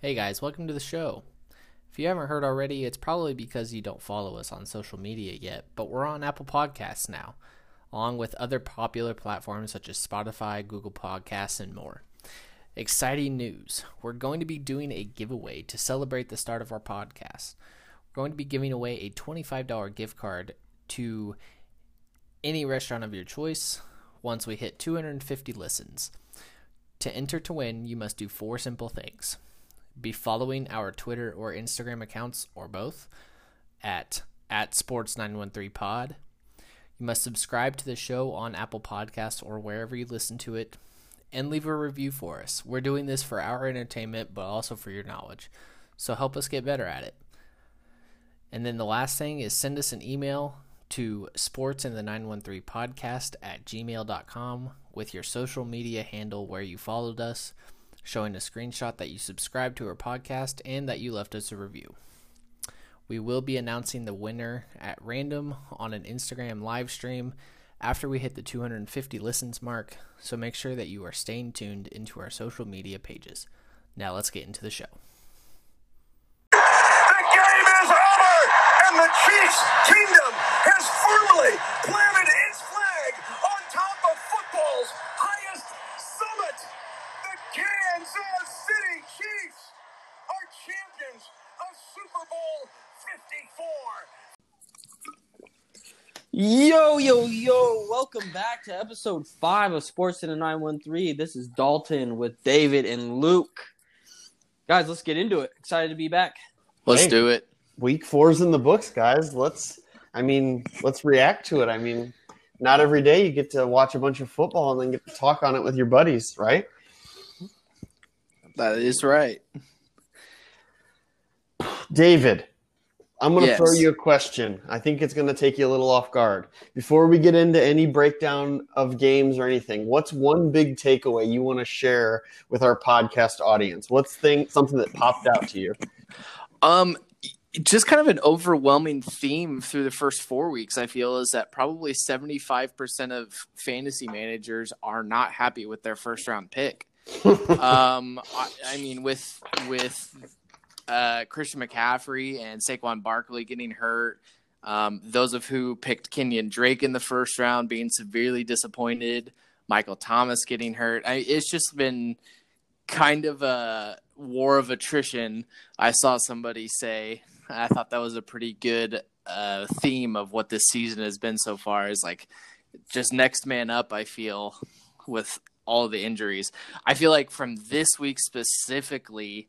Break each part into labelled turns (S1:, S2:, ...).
S1: Hey guys, welcome to the show. If you haven't heard already, it's probably because you don't follow us on social media yet, but we're on Apple Podcasts now, along with other popular platforms such as Spotify, Google Podcasts, and more. Exciting news! We're going to be doing a giveaway to celebrate the start of our podcast. We're going to be giving away a $25 gift card to any restaurant of your choice once we hit 250 listens. To enter to win, you must do four simple things be following our Twitter or Instagram accounts or both at at sports913pod. You must subscribe to the show on Apple Podcasts or wherever you listen to it and leave a review for us. We're doing this for our entertainment but also for your knowledge. So help us get better at it. And then the last thing is send us an email to sports in the 913 podcast at gmail.com with your social media handle where you followed us showing a screenshot that you subscribed to our podcast and that you left us a review. We will be announcing the winner at random on an Instagram live stream after we hit the 250 listens mark, so make sure that you are staying tuned into our social media pages. Now let's get into the show.
S2: The game is over, and the Chiefs kingdom Bowl 54.
S3: Yo, yo, yo, welcome back to episode five of Sports in a 913. This is Dalton with David and Luke. Guys, let's get into it. Excited to be back.
S1: Let's
S4: Hey.
S1: do it.
S4: week four's in the books, guys. Let's, I mean, let's react to it. I mean, not every day you get to watch a bunch of football and then get to talk on it with your buddies, right?
S5: That is right.
S4: David, I'm going to
S5: Yes.
S4: throw you a question. I think it's going to take you a little off guard. Before we get into any breakdown of games or anything, what's one big takeaway you want to share with our podcast audience? What's thing something that popped out to you?
S5: Um, just kind of an overwhelming theme through the first four weeks. I feel is that probably seventy five percent of fantasy managers are not happy with their first round pick. um, I, I mean, with with uh, Christian McCaffrey and Saquon Barkley getting hurt, um, those of who picked Kenyan Drake in the first round being severely disappointed, Michael Thomas getting hurt. I, it's just been kind of a war of attrition. I saw somebody say. I thought that was a pretty good uh, theme of what this season has been so far. Is like just next man up. I feel with all the injuries. I feel like from this week specifically,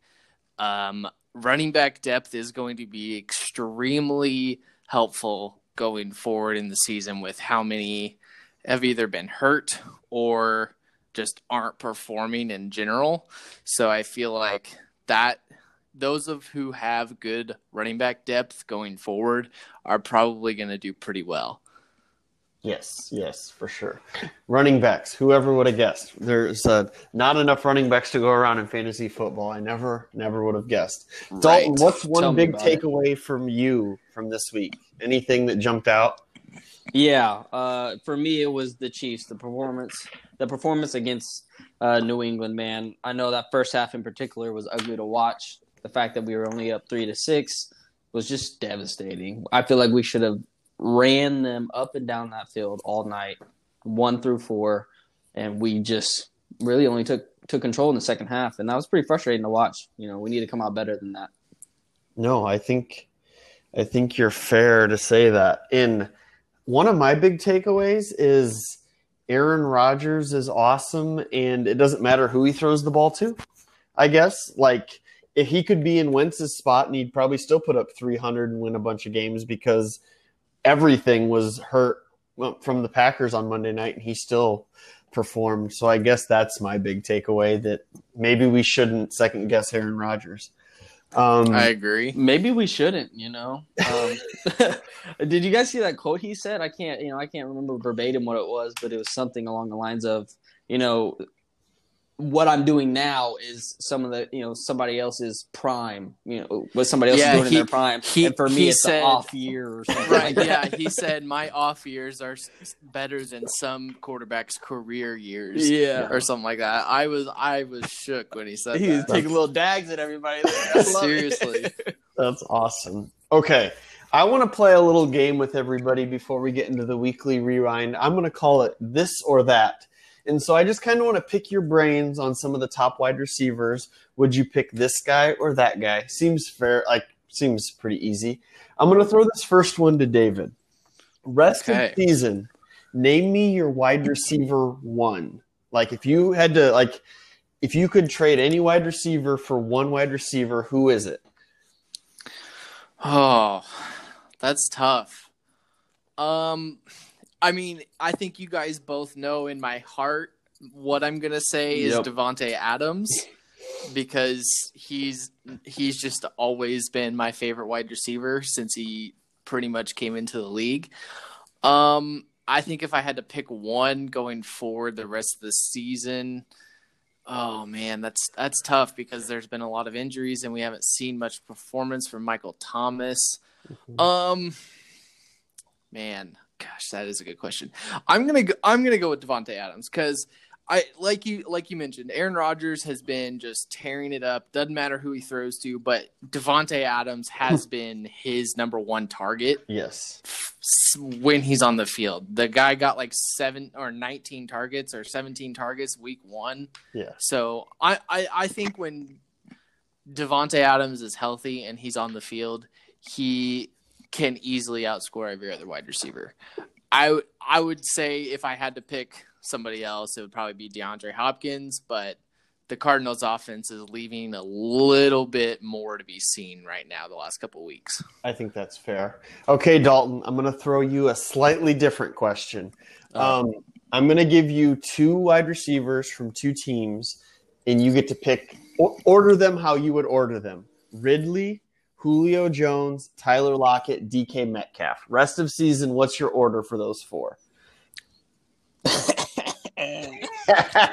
S5: um, running back depth is going to be extremely helpful going forward in the season with how many have either been hurt or just aren't performing in general. So I feel like that those of who have good running back depth going forward are probably going to do pretty well.
S4: Yes, yes, for sure. Running backs, whoever would have guessed? There's uh, not enough running backs to go around in fantasy football. I never, never would have guessed. Dalton, what's one
S3: me
S4: big
S3: about it.
S4: takeaway from you from this week? Anything that jumped out?
S3: Yeah, uh, for me, it was the Chiefs. The performance, the performance against uh, New England, man. I know that first half in particular was ugly to watch. The fact that we were only up three to six was just devastating. I feel like we should have ran them up and down that field all night, one through four, and we just really only took took control in the second half, and that was pretty frustrating to watch. You know, we need to come out better than that.
S4: No, I think, I think you're fair to say that. In one of my big takeaways is Aaron Rodgers is awesome, and it doesn't matter who he throws the ball to. I guess like if he could be in Wentz's spot, and he'd probably still put up 300 and win a bunch of games because everything was hurt from the Packers on Monday night, and he still performed. So I guess that's my big takeaway that maybe we shouldn't second guess Aaron Rodgers. Um,
S5: I agree.
S3: Maybe we shouldn't, you know. Um, did you guys see that quote he said? I can't, you know, I can't remember verbatim what it was, but it was something along the lines of, you know, what I'm doing now is some of the you know somebody else's prime. You know what somebody else
S1: Yeah,
S3: is doing
S1: he-
S3: in their prime,
S1: he-
S3: and for me, it's
S1: said-
S3: an off year or something.
S1: Right.
S3: like
S1: Yeah. He said my off years are better than some quarterbacks' career years.
S3: Yeah.
S1: Or something like that. I was I was shook when he said
S3: He was taking little dags at everybody. There. I love it.
S1: Seriously.
S4: That's awesome. Okay. I want to play a little game with everybody before we get into the weekly rewind. I'm going to call it this or that. And so I just kind of want to pick your brains on some of the top wide receivers. Would you pick this guy or that guy? Seems fair, like seems pretty easy. I'm going to throw this first one to David. Rest
S1: Okay.
S4: of season. Name me your wide receiver one. Like if you had to like if you could trade any wide receiver for one wide receiver, who is it?
S1: Oh, that's tough. Um, I mean, I think you guys both know in my heart what I'm gonna say is Davante Adams because he's he's just always been my favorite wide receiver since he pretty much came into the league. Um, I think if I had to pick one going forward the rest of the season, oh man, that's that's tough because there's been a lot of injuries and we haven't seen much performance from Michael Thomas. Um, man, gosh, that is a good question. I'm gonna go, I'm gonna go with Davante Adams because I like you like you mentioned, Aaron Rodgers has been just tearing it up. Doesn't matter who he throws to, but Davante Adams has been his number one target
S4: Yes.
S1: when he's on the field. The guy got like seven or 19 targets or 17 targets week one.
S4: Yeah.
S1: So I, I, I think when Davante Adams is healthy and he's on the field, he can easily outscore every other wide receiver. I I would say if I had to pick somebody else, it would probably be DeAndre Hopkins, but the Cardinals offense is leaving a little bit more to be seen right now the last couple weeks.
S4: I think that's fair. Okay, Dalton, I'm going to throw you a slightly different question. Um, I'm going to give you two wide receivers from two teams, and you get to pick, or, order them how you would order them Ridley, Julio Jones, Tyler Lockett, DK Metcalf. Rest of season, what's your order for those four?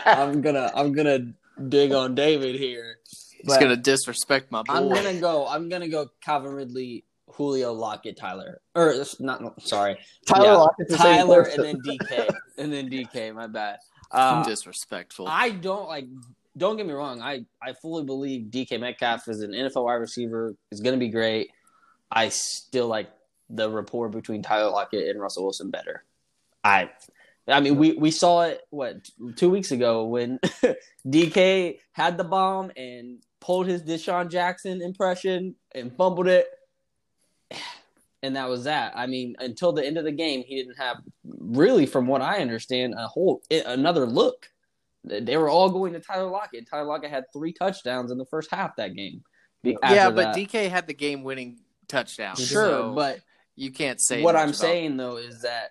S3: I'm gonna I'm gonna dig on David here.
S1: He's
S3: But
S1: gonna disrespect my boy.
S3: I'm gonna go. I'm gonna go. Calvin Ridley, Julio Lockett, Tyler, or not. no, Sorry,
S4: Tyler
S3: Yeah,
S4: Lockett's the
S3: Tyler,
S4: person.
S3: and then DK, and then DK. My bad. Uh,
S1: disrespectful.
S3: I don't like. Don't get me wrong. I I fully believe DK Metcalf is an NFL wide receiver. Is going to be great. I still like the rapport between Tyler Lockett and Russell Wilson better. I. I mean, we, we saw it what two weeks ago when DK had the bomb and pulled his DeSean Jackson impression and fumbled it, and that was that. I mean, until the end of the game, he didn't have really, from what I understand, a whole another look. They were all going to Tyler Lockett. Tyler Lockett had three touchdowns in the first half that game.
S1: Yeah, but
S3: that.
S1: DK had the game-winning touchdown.
S3: sure,
S1: so
S3: but
S1: you can't say
S3: what I'm
S1: about-
S3: saying though is that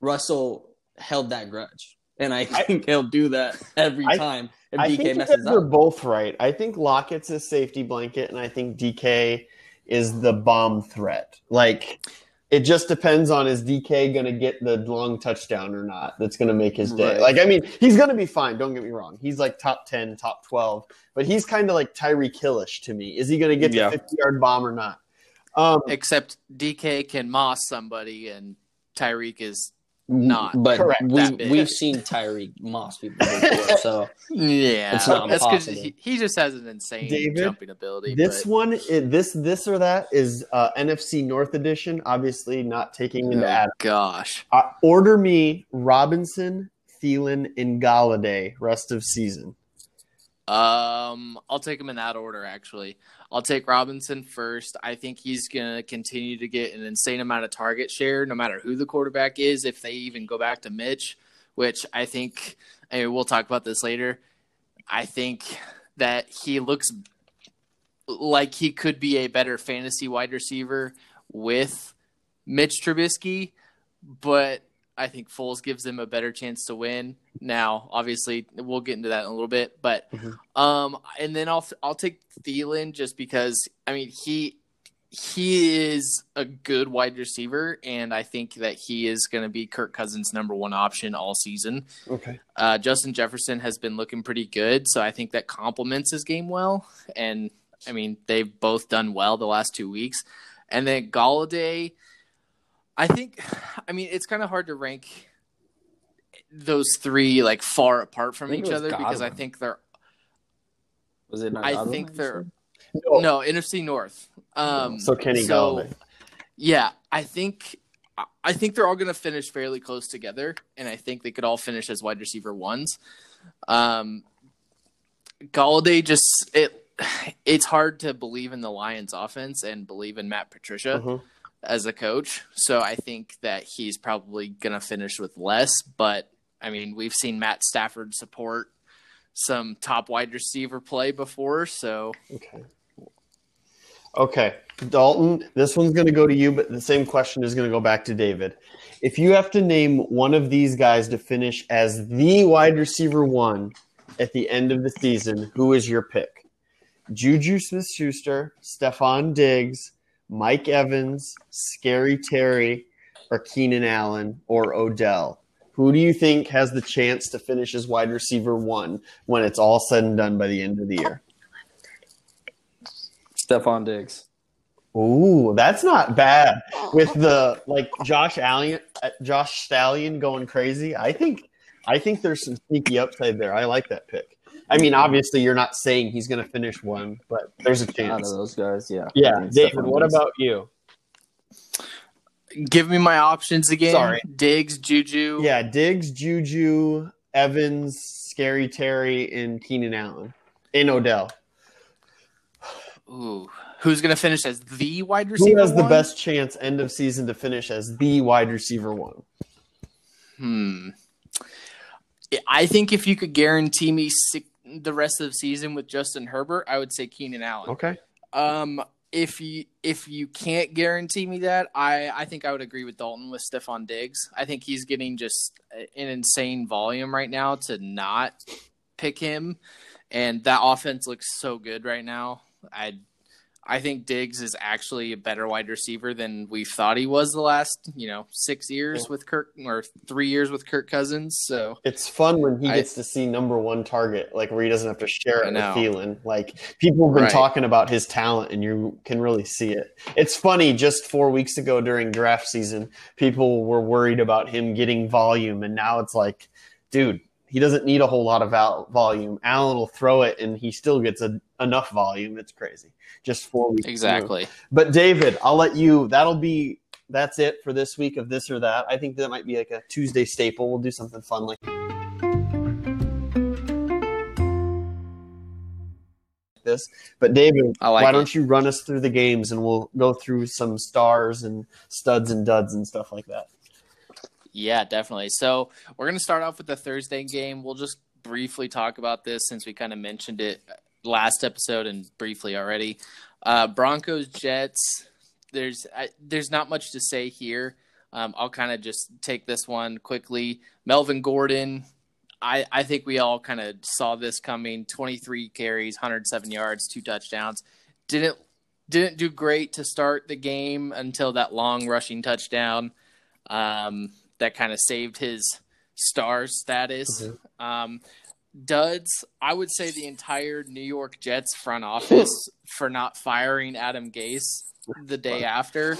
S3: Russell held that grudge, and I think he'll do that every
S4: I-
S3: time if
S4: I
S3: DK
S4: think you
S3: messes
S4: guys are both right. I think Lockett's a safety blanket, and I think DK is the bomb threat. Like, it just depends on is DK going to get the long touchdown or not. That's going to make his day.
S3: Right.
S4: Like, I mean, he's going to be fine. Don't get me wrong. He's like top ten, top twelve, but he's kind of like Tyreek Hillish to me. Is he going to get
S3: Yeah.
S4: the fifty yard bomb or not? Um,
S1: Except DK can moss somebody, and Tyreek is not.
S3: but
S4: Correct.
S3: we
S1: that
S3: we've seen Tyreek Moss people before, so
S1: Yeah,
S3: It's not
S1: that's because
S3: impossible.
S1: he, he just has an insane
S4: David,
S1: jumping ability.
S4: this
S1: but-
S4: one, i- this this or that is uh, NFC North edition. Obviously, not taking into
S1: oh,
S4: Adam.
S1: gosh,
S4: Uh, order me Robinson, Thielen, and Golladay rest of season.
S1: Um, I'll take him in that order. Actually, I'll take Robinson first. I think he's gonna continue to get an insane amount of target share, no matter who the quarterback is. If they even go back to Mitch, which I think, I mean, we'll talk about this later. I think that he looks like he could be a better fantasy wide receiver with Mitch Trubisky, but I think Foles gives them a better chance to win. Now, obviously, we'll get into that in a little bit, but
S4: Mhm.
S1: um, and then I'll I'll take Thielen just because I mean he he is a good wide receiver, and I think that he is going to be Kirk Cousins' number one option all season.
S4: Okay.
S1: Uh, Justin Jefferson has been looking pretty good, so I think that complements his game well. And I mean, they've both done well the last two weeks. And then Golladay, I think, I mean, it's kind of hard to rank those three like far apart from each
S6: it was
S1: other because I think they're.
S6: Was it not?
S1: I
S6: Godwin
S1: think they're?
S4: No.
S1: no NFC North. Um,
S4: So Kenny
S1: so-
S4: Golladay.
S1: Yeah, I think I- I think they're all going to finish fairly close together, and I think they could all finish as wide receiver ones. Um, Golladay just it it's hard to believe in the Lions offense and believe in Matt Patricia
S4: Mhm.
S1: As a coach. So I think that he's probably going to finish with less, but I mean, we've seen Matt Stafford support some top wide receiver play before, so
S4: Okay. Okay, Dalton, this one's going to go to you, but the same question is going to go back to David. If you have to name one of these guys to finish as the wide receiver one at the end of the season, who is your pick? Juju Smith Schuster, Stefon Diggs, Mike Evans, Scary Terry, or Keenan Allen, or Odell? Who do you think has the chance to finish as wide receiver one when it's all said and done by the end of the year?
S6: Stefon Diggs.
S4: Ooh, that's not bad. With the like Josh Allen, Josh Stallion going crazy, I think, I think there's some sneaky upside there. I like that pick. I mean, obviously, you're not saying he's going to finish one, but there's a chance.
S6: Out of those guys, yeah. I
S4: Yeah, David.
S6: Stefon
S4: What about you?
S1: give me my options again.
S4: Sorry.
S1: Diggs, Juju.
S4: Yeah, Diggs, Juju, Evans, Scary Terry, and Keenan Allen, and Odell.
S1: Ooh, who's going to finish as the wide receiver?
S4: Who has the best chance end of season to finish as the wide receiver one?
S1: Hmm. I think if you could guarantee me six, the rest of the season with Justin Herbert, I would say Keenan Allen.
S4: Okay.
S1: Um, if you if you can't guarantee me that, I I think I would agree with Dalton with Stefon Diggs. I think he's getting just an insane volume right now to not pick him, and that offense looks so good right now. I I think Diggs is actually a better wide receiver than we thought he was the last you know six years
S4: Yeah.
S1: with Kirk or three years with Kirk Cousins. So
S4: It's fun when he
S1: I-
S4: gets to see number one target, like where he doesn't have to share it with Thielen. Like people have been
S1: Right.
S4: talking about his talent, and you can really see it. It's funny. Just four weeks ago during draft season, people were worried about him getting volume, and now it's like, dude, he doesn't need a whole lot of volume. Allen will throw it, and he still gets a, enough volume. It's crazy. Just four weeks.
S1: exactly.
S4: But David, I'll let you. That'll be. That's it for this week of this or that. I think that might be like a Tuesday staple. We'll do something fun like this. But David,
S1: like
S4: why
S1: it.
S4: don't you run us through the games and we'll go through some stars and studs and duds and stuff like that.
S1: Yeah, definitely. So we're going to start off with the Thursday game. We'll just briefly talk about this since we kind of mentioned it last episode and briefly already. Uh, Broncos Jets. There's I, there's not much to say here. Um, I'll kind of just take this one quickly. Melvin Gordon. I, I think we all kind of saw this coming. 23 carries, 107 yards, two touchdowns. Didn't didn't do great to start the game until that long rushing touchdown. Um, that kind of saved his star status. Um, duds, I would say the entire New York Jets front office for not firing Adam Gase the day after.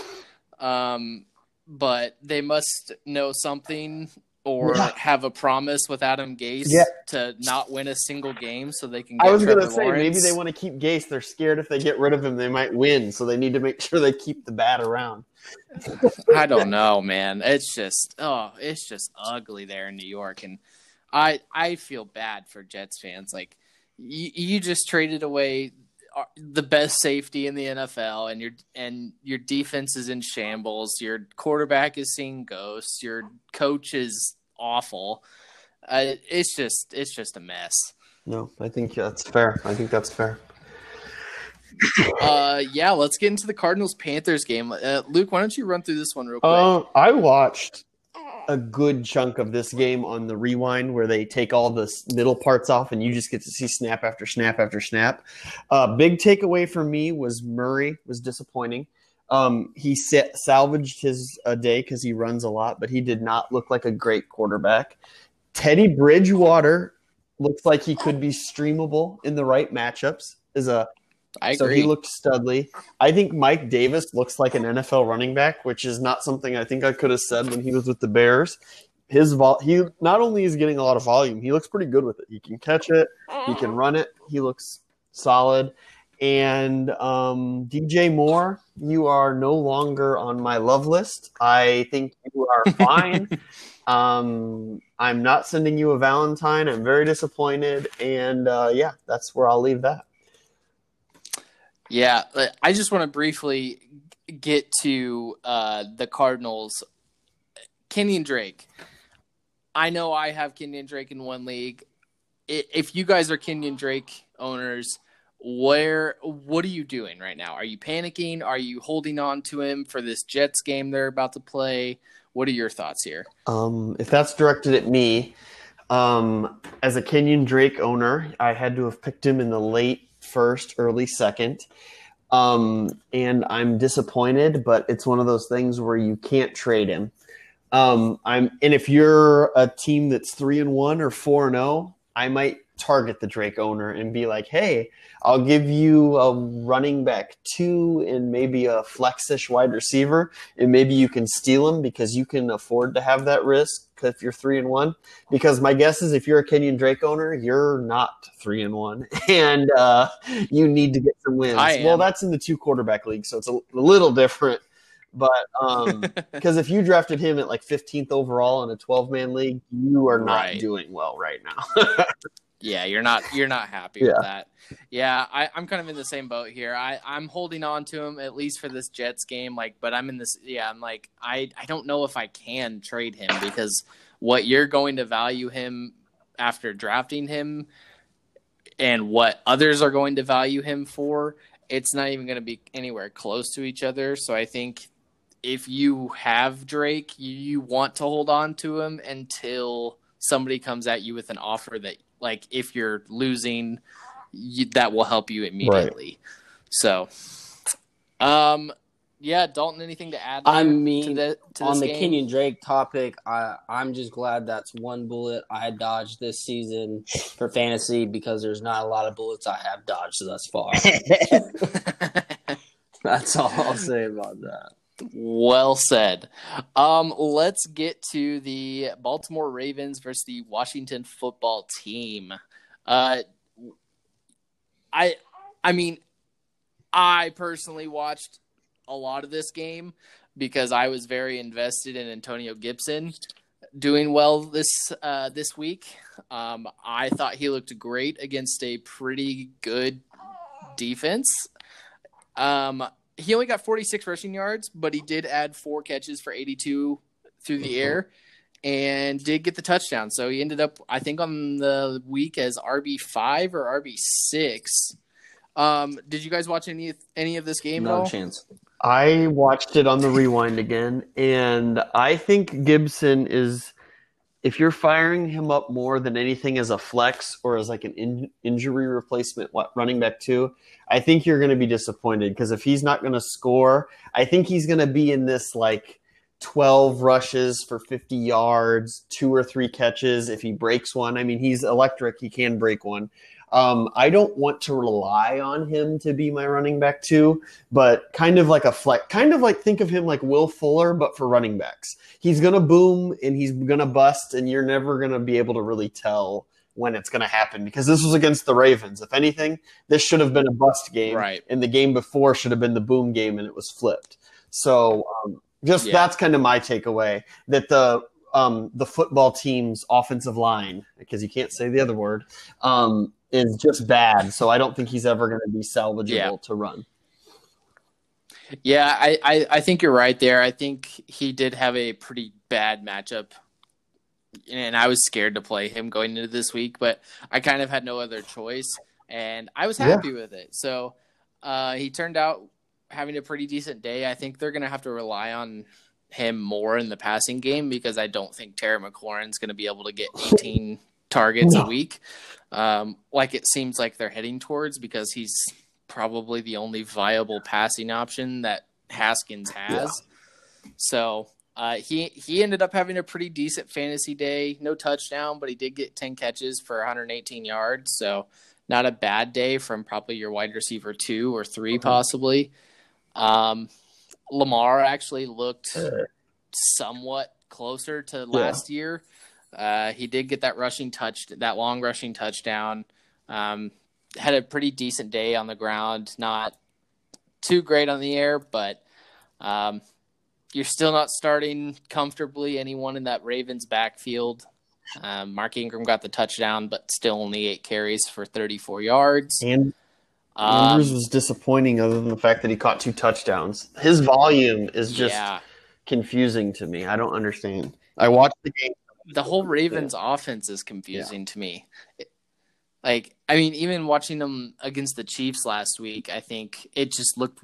S1: Um, but they must know something or
S4: Yeah.
S1: have a promise with Adam Gase
S4: Yeah.
S1: to not win a single game so they can get
S4: I was gonna say maybe they want to keep Gase. They're scared if they get rid of him, they might win. So they need to make sure they keep the bat around.
S1: I don't know, man. It's just oh, it's just ugly there in New York, and I I feel bad for Jets fans. Like you, you just traded away uh, the best safety in the NFL, and your and your defense is in shambles. Your quarterback is seeing ghosts. Your coach is awful. Uh, it's just it's just a mess.
S4: No, I think that's fair. I think that's fair.
S1: Uh, yeah, let's get into the Cardinals Panthers game. Uh, Luke, why don't you run through this one real quick?
S4: Uh, I watched a good chunk of this game on the rewind where they take all the middle parts off and you just get to see snap after snap after snap. Uh, big takeaway for me was Murray was disappointing. Um, he sa- salvaged his a day because he runs a lot, but he did not look like a great quarterback. Teddy Bridgewater looks like he could be streamable in the right matchups. Is a
S1: I
S4: so he looked studly. I think Mike Davis looks like an NFL running back, which is not something I think I could have said when he was with the Bears. His vol- he not only is getting a lot of volume, he looks pretty good with it. He can catch it, he can run it. He looks solid. And um, DJ Moore, you are no longer on my love list. I think you are fine. um, I'm not sending you a Valentine. I'm very disappointed. And uh, yeah, that's where I'll leave that.
S1: Yeah, uh, I just want to briefly get to uh, the Cardinals. Kenyan Drake. I know I have Kenyan Drake in one league. If you guys are Kenyan Drake owners, where what are you doing right now? Are you panicking? Are you holding on to him for this Jets game they're about to play? What are your thoughts here?
S4: Um, if that's directed at me, um, as a Kenyan Drake owner, I had to have picked him in the late first, early second. Um, and I'm disappointed, but it's one of those things where you can't trade him. Um, I'm, and if you're a team that's three and one or four and zero, I might target the Drake owner and be like, "Hey, I'll give you a running back two and maybe a flexish wide receiver, and maybe you can steal him because you can afford to have that risk if you're three and one. Because my guess is, if you're a Kenyan Drake owner, you're not three and one, and uh, you need to get some wins. Well, that's in the two quarterback league, so it's a, a little different. But um, because if you drafted him at like 15th overall in a 12 man league, you are not
S1: Right.
S4: doing well right now.
S1: Yeah, you're not you're not happy
S4: Yeah.
S1: with that. Yeah, I, I'm kind of in the same boat here. I, I'm holding on to him at least for this Jets game, like but I'm in this yeah, I'm like I, I don't know if I can trade him because what you're going to value him after drafting him and what others are going to value him for, it's not even gonna be anywhere close to each other. So I think if you have Drake, you, you want to hold on to him until somebody comes at you with an offer that, like, if you're losing, you, that will help you immediately. So, um, yeah, Dalton, anything to add?
S6: I mean,
S1: to the to
S6: on the
S1: game?
S6: Kenyan Drake topic, I, I'm just glad that's one bullet I dodged this season for fantasy because there's not a lot of bullets I have dodged thus far. that's all I'll say about that.
S1: Well said. Um, let's get to the Baltimore Ravens versus the Washington Football Team. Uh, I, I mean, I personally watched a lot of this game because I was very invested in Antonio Gibson doing well this uh, this week. Um, I thought he looked great against a pretty good defense. Um, he only got 46 rushing yards, but he did add four catches for 82 through the air and did get the touchdown. So he ended up, I think, on the week as RB5 or RB6. Um, did you guys watch any any of this game at
S6: No
S1: all?
S6: chance.
S4: I watched it on the rewind again, and I think Gibson is. If you're firing him up more than anything as a flex or as like an in, injury replacement what, running back too, I think you're going to be disappointed because if he's not going to score, I think he's going to be in this like 12 rushes for 50 yards, two or three catches. If he breaks one, I mean, he's electric. He can break one. Um, I don't want to rely on him to be my running back too, but kind of like a flex, kind of like think of him like Will Fuller, but for running backs. He's gonna boom and he's gonna bust, and you're never gonna be able to really tell when it's gonna happen because this was against the Ravens. If anything, this should have been a bust game,
S1: Right.
S4: And the game before should have been the boom game, and it was flipped. So um, just
S1: Yeah.
S4: that's kind of my takeaway that the um, the football team's offensive line, because you can't say the other word, um, is just bad. So I don't think he's ever going to be salvageable
S1: Yeah.
S4: to run.
S1: Yeah, I, I, I think you're right there. I think he did have a pretty bad matchup. And I was scared to play him going into this week, but I kind of had no other choice. And I was
S4: Yeah.
S1: happy with it. So uh, he turned out having a pretty decent day. I think they're going to have to rely on him more in the passing game because I don't think Terry McLaurin's going to be able to get 18 targets
S4: No.
S1: a week, um, like it seems like they're heading towards because he's probably the only viable passing option that Haskins has. So uh, he he ended up having a pretty decent fantasy day. No touchdown, but he did get ten catches for 118 yards. So not a bad day from probably your wide receiver two or 3 possibly. Um, Lamar actually looked somewhat closer to last year. Uh, he did get that rushing touch, that long rushing touchdown. Um, had a pretty decent day on the ground, not too great on the air, but um, you're still not starting comfortably anyone in that Ravens backfield. Um, Mark Ingram got the touchdown, but still only eight carries for 34 yards.
S4: And
S1: Um,
S4: Andrews was disappointing, other than the fact that he caught two touchdowns. His volume is just
S1: yeah,
S4: confusing to me. I don't understand. I watched the game.
S1: The whole Ravens offense is confusing to me. Like, I mean, even watching them against the Chiefs last week, I think it just looked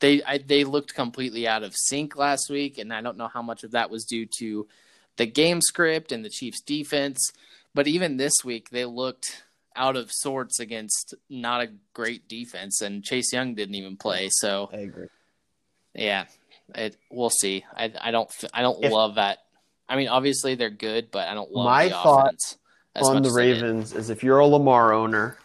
S1: they I, they looked completely out of sync last week, and I don't know how much of that was due to the game script and the Chiefs defense. But even this week, they looked out of sorts against not a great defense, and Chase Young didn't even play. So
S4: I agree.
S1: yeah, it, we'll see. I I don't I don't
S4: If-
S1: love that. I mean, obviously they're good, but I don't love
S4: My
S1: the
S4: thought
S1: offense as
S4: on the
S1: as I did.
S4: Ravens is if you're a Lamar owner,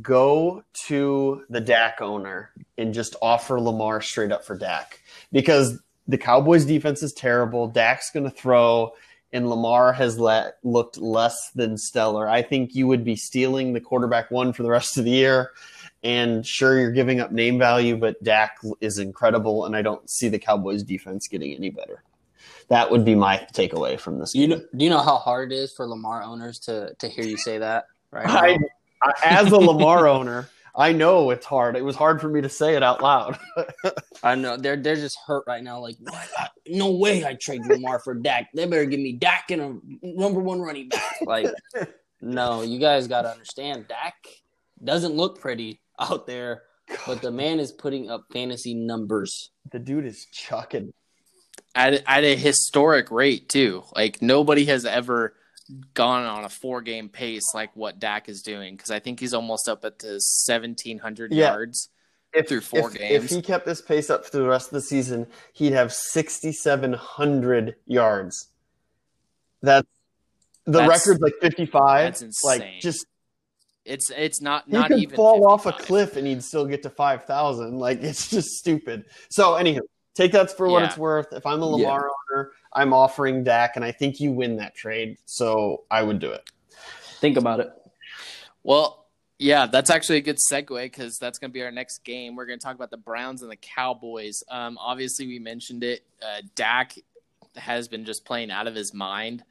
S4: go to the Dak owner and just offer Lamar straight up for Dak because the Cowboys defense is terrible. Dak's going to throw, and Lamar has let, looked less than stellar. I think you would be stealing the quarterback one for the rest of the year. And sure, you're giving up name value, but Dak is incredible, and I don't see the Cowboys defense getting any better. That would be my takeaway from this.
S6: You
S4: game.
S6: know, do you know how hard it is for Lamar owners to to hear you say that? Right.
S4: I, I, as a Lamar owner, I know it's hard. It was hard for me to say it out loud.
S6: I know they're they're just hurt right now. Like, what? I- no way I trade Lamar for Dak. They better give me Dak and a number one running back. Like, no, you guys got to understand. Dak doesn't look pretty out there, but the man is putting up fantasy numbers.
S4: the dude is chucking.
S1: At at a historic rate too. Like nobody has ever gone on a four game pace like what Dak is doing because I think he's almost up at the seventeen hundred
S4: Yeah.
S1: yards.
S4: If,
S1: Through four
S4: if,
S1: games.
S4: If he kept this pace up through the rest of the season, he'd have 6,700 yards. That's the
S1: That's-
S4: record's like 55.
S1: that's
S4: Like
S1: insane.
S4: just
S1: It's it's not
S4: he
S1: not
S4: could
S1: even
S4: fall off a cliff and he'd still get to 5,000. Like it's just stupid. So anyhow, take that for what
S1: Yeah.
S4: it's worth. If I'm a Lamar owner, I'm offering Dak, and I think you win that trade. So I would do it.
S6: Think about it.
S1: Well, yeah, that's actually a good segue because that's going to be our next game. We're going to talk about the Browns and the Cowboys. Um, obviously, we mentioned it. Uh, Dak has been just playing out of his mind.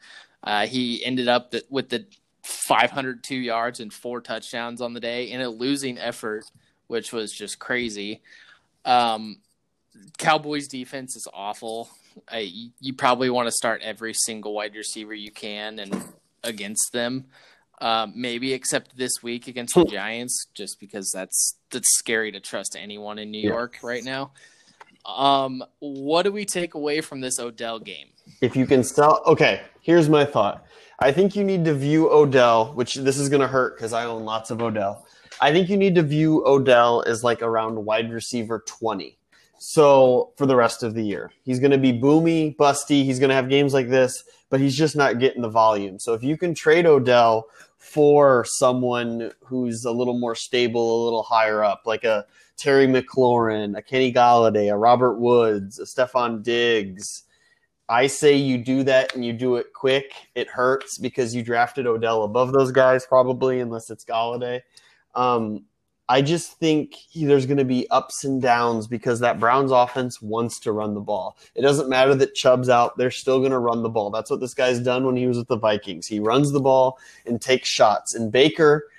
S1: Uh, he ended up th- with the 502 yards and four touchdowns on the day in a losing effort, which was just crazy. Um, Cowboys defense is awful. Uh, you, probably want to start every single wide receiver you can and against them. Um, maybe except this week against the Giants, just because that's that's scary to trust anyone in New
S4: Yeah.
S1: York right now. Um, what do we take away from this Odell game?
S4: If you can sell, okay, here's my thought. I think you need to view Odell, which this is going to hurt because I own lots of Odell. I think you need to view Odell as like around wide receiver 20. So for the rest of the year, he's going to be boomy, busty. He's going to have games like this, but he's just not getting the volume. So if you can trade Odell for someone who's a little more stable, a little higher up, like a Terry McLaurin, a Kenny Golladay, a Robert Woods, a Stefon Diggs, I say you do that and you do it quick. It hurts because you drafted Odell above those guys, probably, unless it's Golladay. Um, I just think there's going to be ups and downs because that Browns offense wants to run the ball. It doesn't matter that Chubb's out; they're still going to run the ball. That's what this guy's done when he was with the Vikings. He runs the ball and takes shots. And Baker,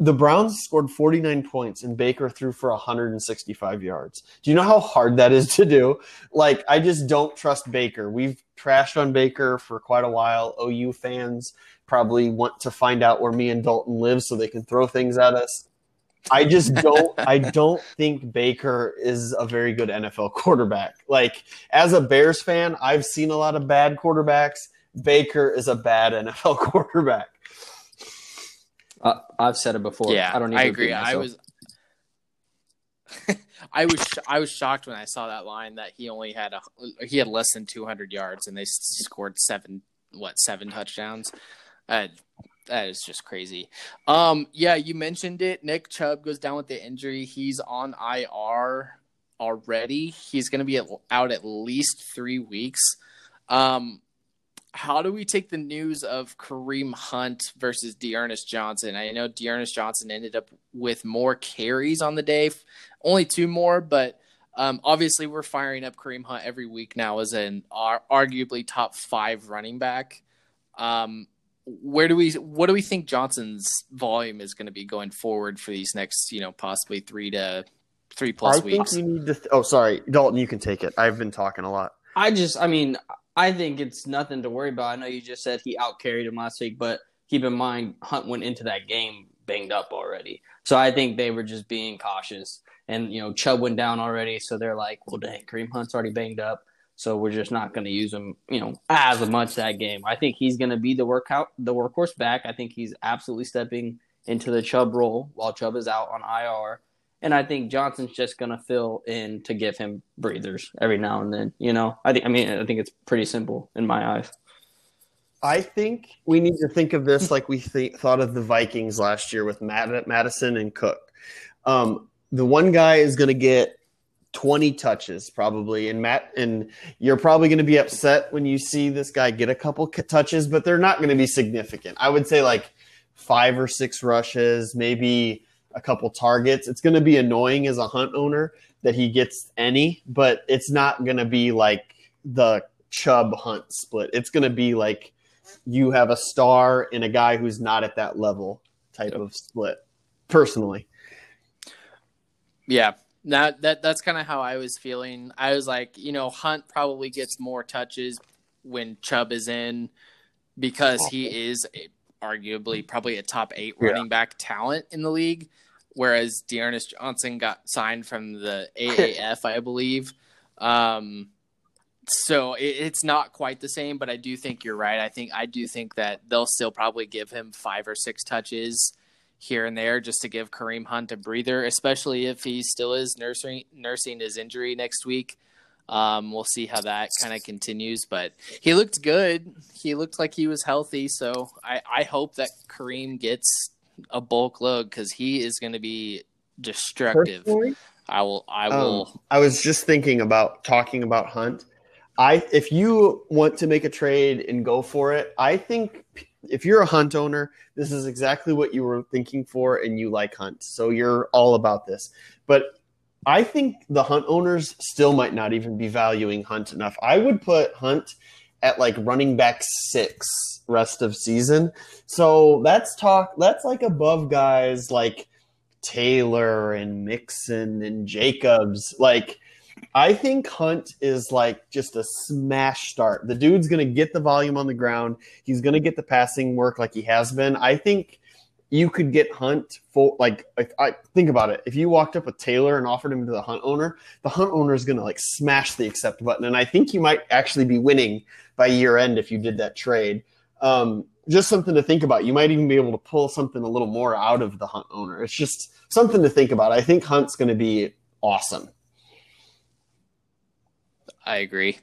S4: the Browns scored 49 points, and Baker threw for 165 yards. Do you know how hard that is to do? Like, I just don't trust Baker. We've trashed on Baker for quite a while. OU fans probably want to find out where me and Dalton live so they can throw things at us. I just don't I don't think Baker is a very good NFL quarterback. Like as a Bears fan, I've seen a lot of bad quarterbacks. Baker is a bad NFL quarterback.
S6: Uh, I've said it before.
S1: yeah,
S6: I don't. Need
S1: I
S6: to
S1: agree.
S6: repeat
S1: I was I was sh- I was shocked when I saw that line that he only had a he had less than 200 yards and they scored seven what seven touchdowns. Uh, that is just crazy. Um, yeah, you mentioned it. Nick Chubb goes down with the injury. He's on IR already. He's going to be out at least three weeks. Um, how do we take the news of Kareem Hunt versus D'Ernest Johnson? I know D'Ernest Johnson ended up with more carries on the day, only two more, but um, obviously we're firing up Kareem Hunt every week now as an ar- arguably top five running back. Um, where do we what do we think Johnson's volume is going to be going forward for these next you know possibly three to three plus
S4: I think
S1: weeks?
S4: you need to. Th- oh, sorry, Dalton. You can take it. I've been talking a lot.
S6: I just, I mean, I think it's nothing to worry about. I know you just said he outcarried him last week, but keep in mind Hunt went into that game banged up already. So I think they were just being cautious. And you know, Chubb went down already, so they're like, "Well, dang, Kareem Hunt's already banged up, so we're just not going to use him, you know, as much that game." I think he's going to be the workout, the workhorse back. I think he's absolutely stepping into the Chubb role while Chubb is out on IR. And I think Johnson's just gonna fill in to give him breathers every now and then. You know, I think. I mean, I think it's pretty simple in my eyes.
S4: I think we need to think of this like we th- thought of the Vikings last year with Mattison and Cook. Um, the one guy is going to get 20 touches probably, and Matt and you're probably going to be upset when you see this guy get a couple c- touches, but they're not going to be significant. I would say like five or six rushes, maybe a couple targets. It's going to be annoying as a hunt owner that he gets any, but it's not going to be like the Chubb Hunt split. It's going to be like you have a star and a guy who's not at that level type of split. Personally,
S1: Yeah, that that that's kind of how I was feeling. I was like, you know, Hunt probably gets more touches when Chubb is in because he is a, arguably probably a top eight
S4: Yeah.
S1: running back talent in the league, whereas D'Ernest Johnson got signed from the AAF, I believe. Um, so it, it's not quite the same, but I do think you're right. I think I do think that they'll still probably give him five or six touches here and there just to give Kareem Hunt a breather, especially if he still is nursing nursing his injury next week. Um, we'll see how that kind of continues, but he looked good. He looked like he was healthy, so I, I hope that Kareem gets a bulk load because he is going to be destructive.
S4: personally,
S1: I will. I will.
S4: um, I was just thinking about talking about Hunt. I if you want to make a trade and go for it, I think if you're a Hunt owner, this is exactly what you were thinking for, and you like Hunt, so you're all about this. But I think the Hunt owners still might not even be valuing Hunt enough. I would put Hunt at like running back six rest of season. So that's talk. That's like above guys like Taylor and Mixon and Jacobs. Like, I think Hunt is like just a smash start. The dude's going to get the volume on the ground. He's going to get the passing work like he has been. I think you could get Hunt for like I think about it. If you walked up with Taylor and offered him to the Hunt owner, the Hunt owner is going to like smash the accept button, and I think you might actually be winning by year end if you did that trade. Um, just something to think about. You might even be able to pull something a little more out of the Hunt owner. It's just something to think about. I think Hunt's going to be awesome.
S1: I agree.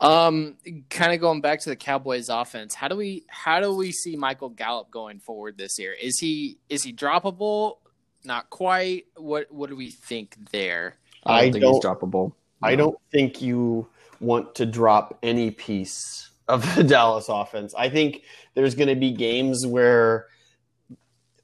S1: Um, kind of going back to the Cowboys offense, how do we how do we see Michael Gallup going forward this year? Is he is he droppable? Not quite. What what do we think there?
S6: I don't
S4: I
S6: think
S4: don't-
S6: he's droppable.
S4: I don't think you want to drop any piece of the Dallas offense. I think there's going to be games where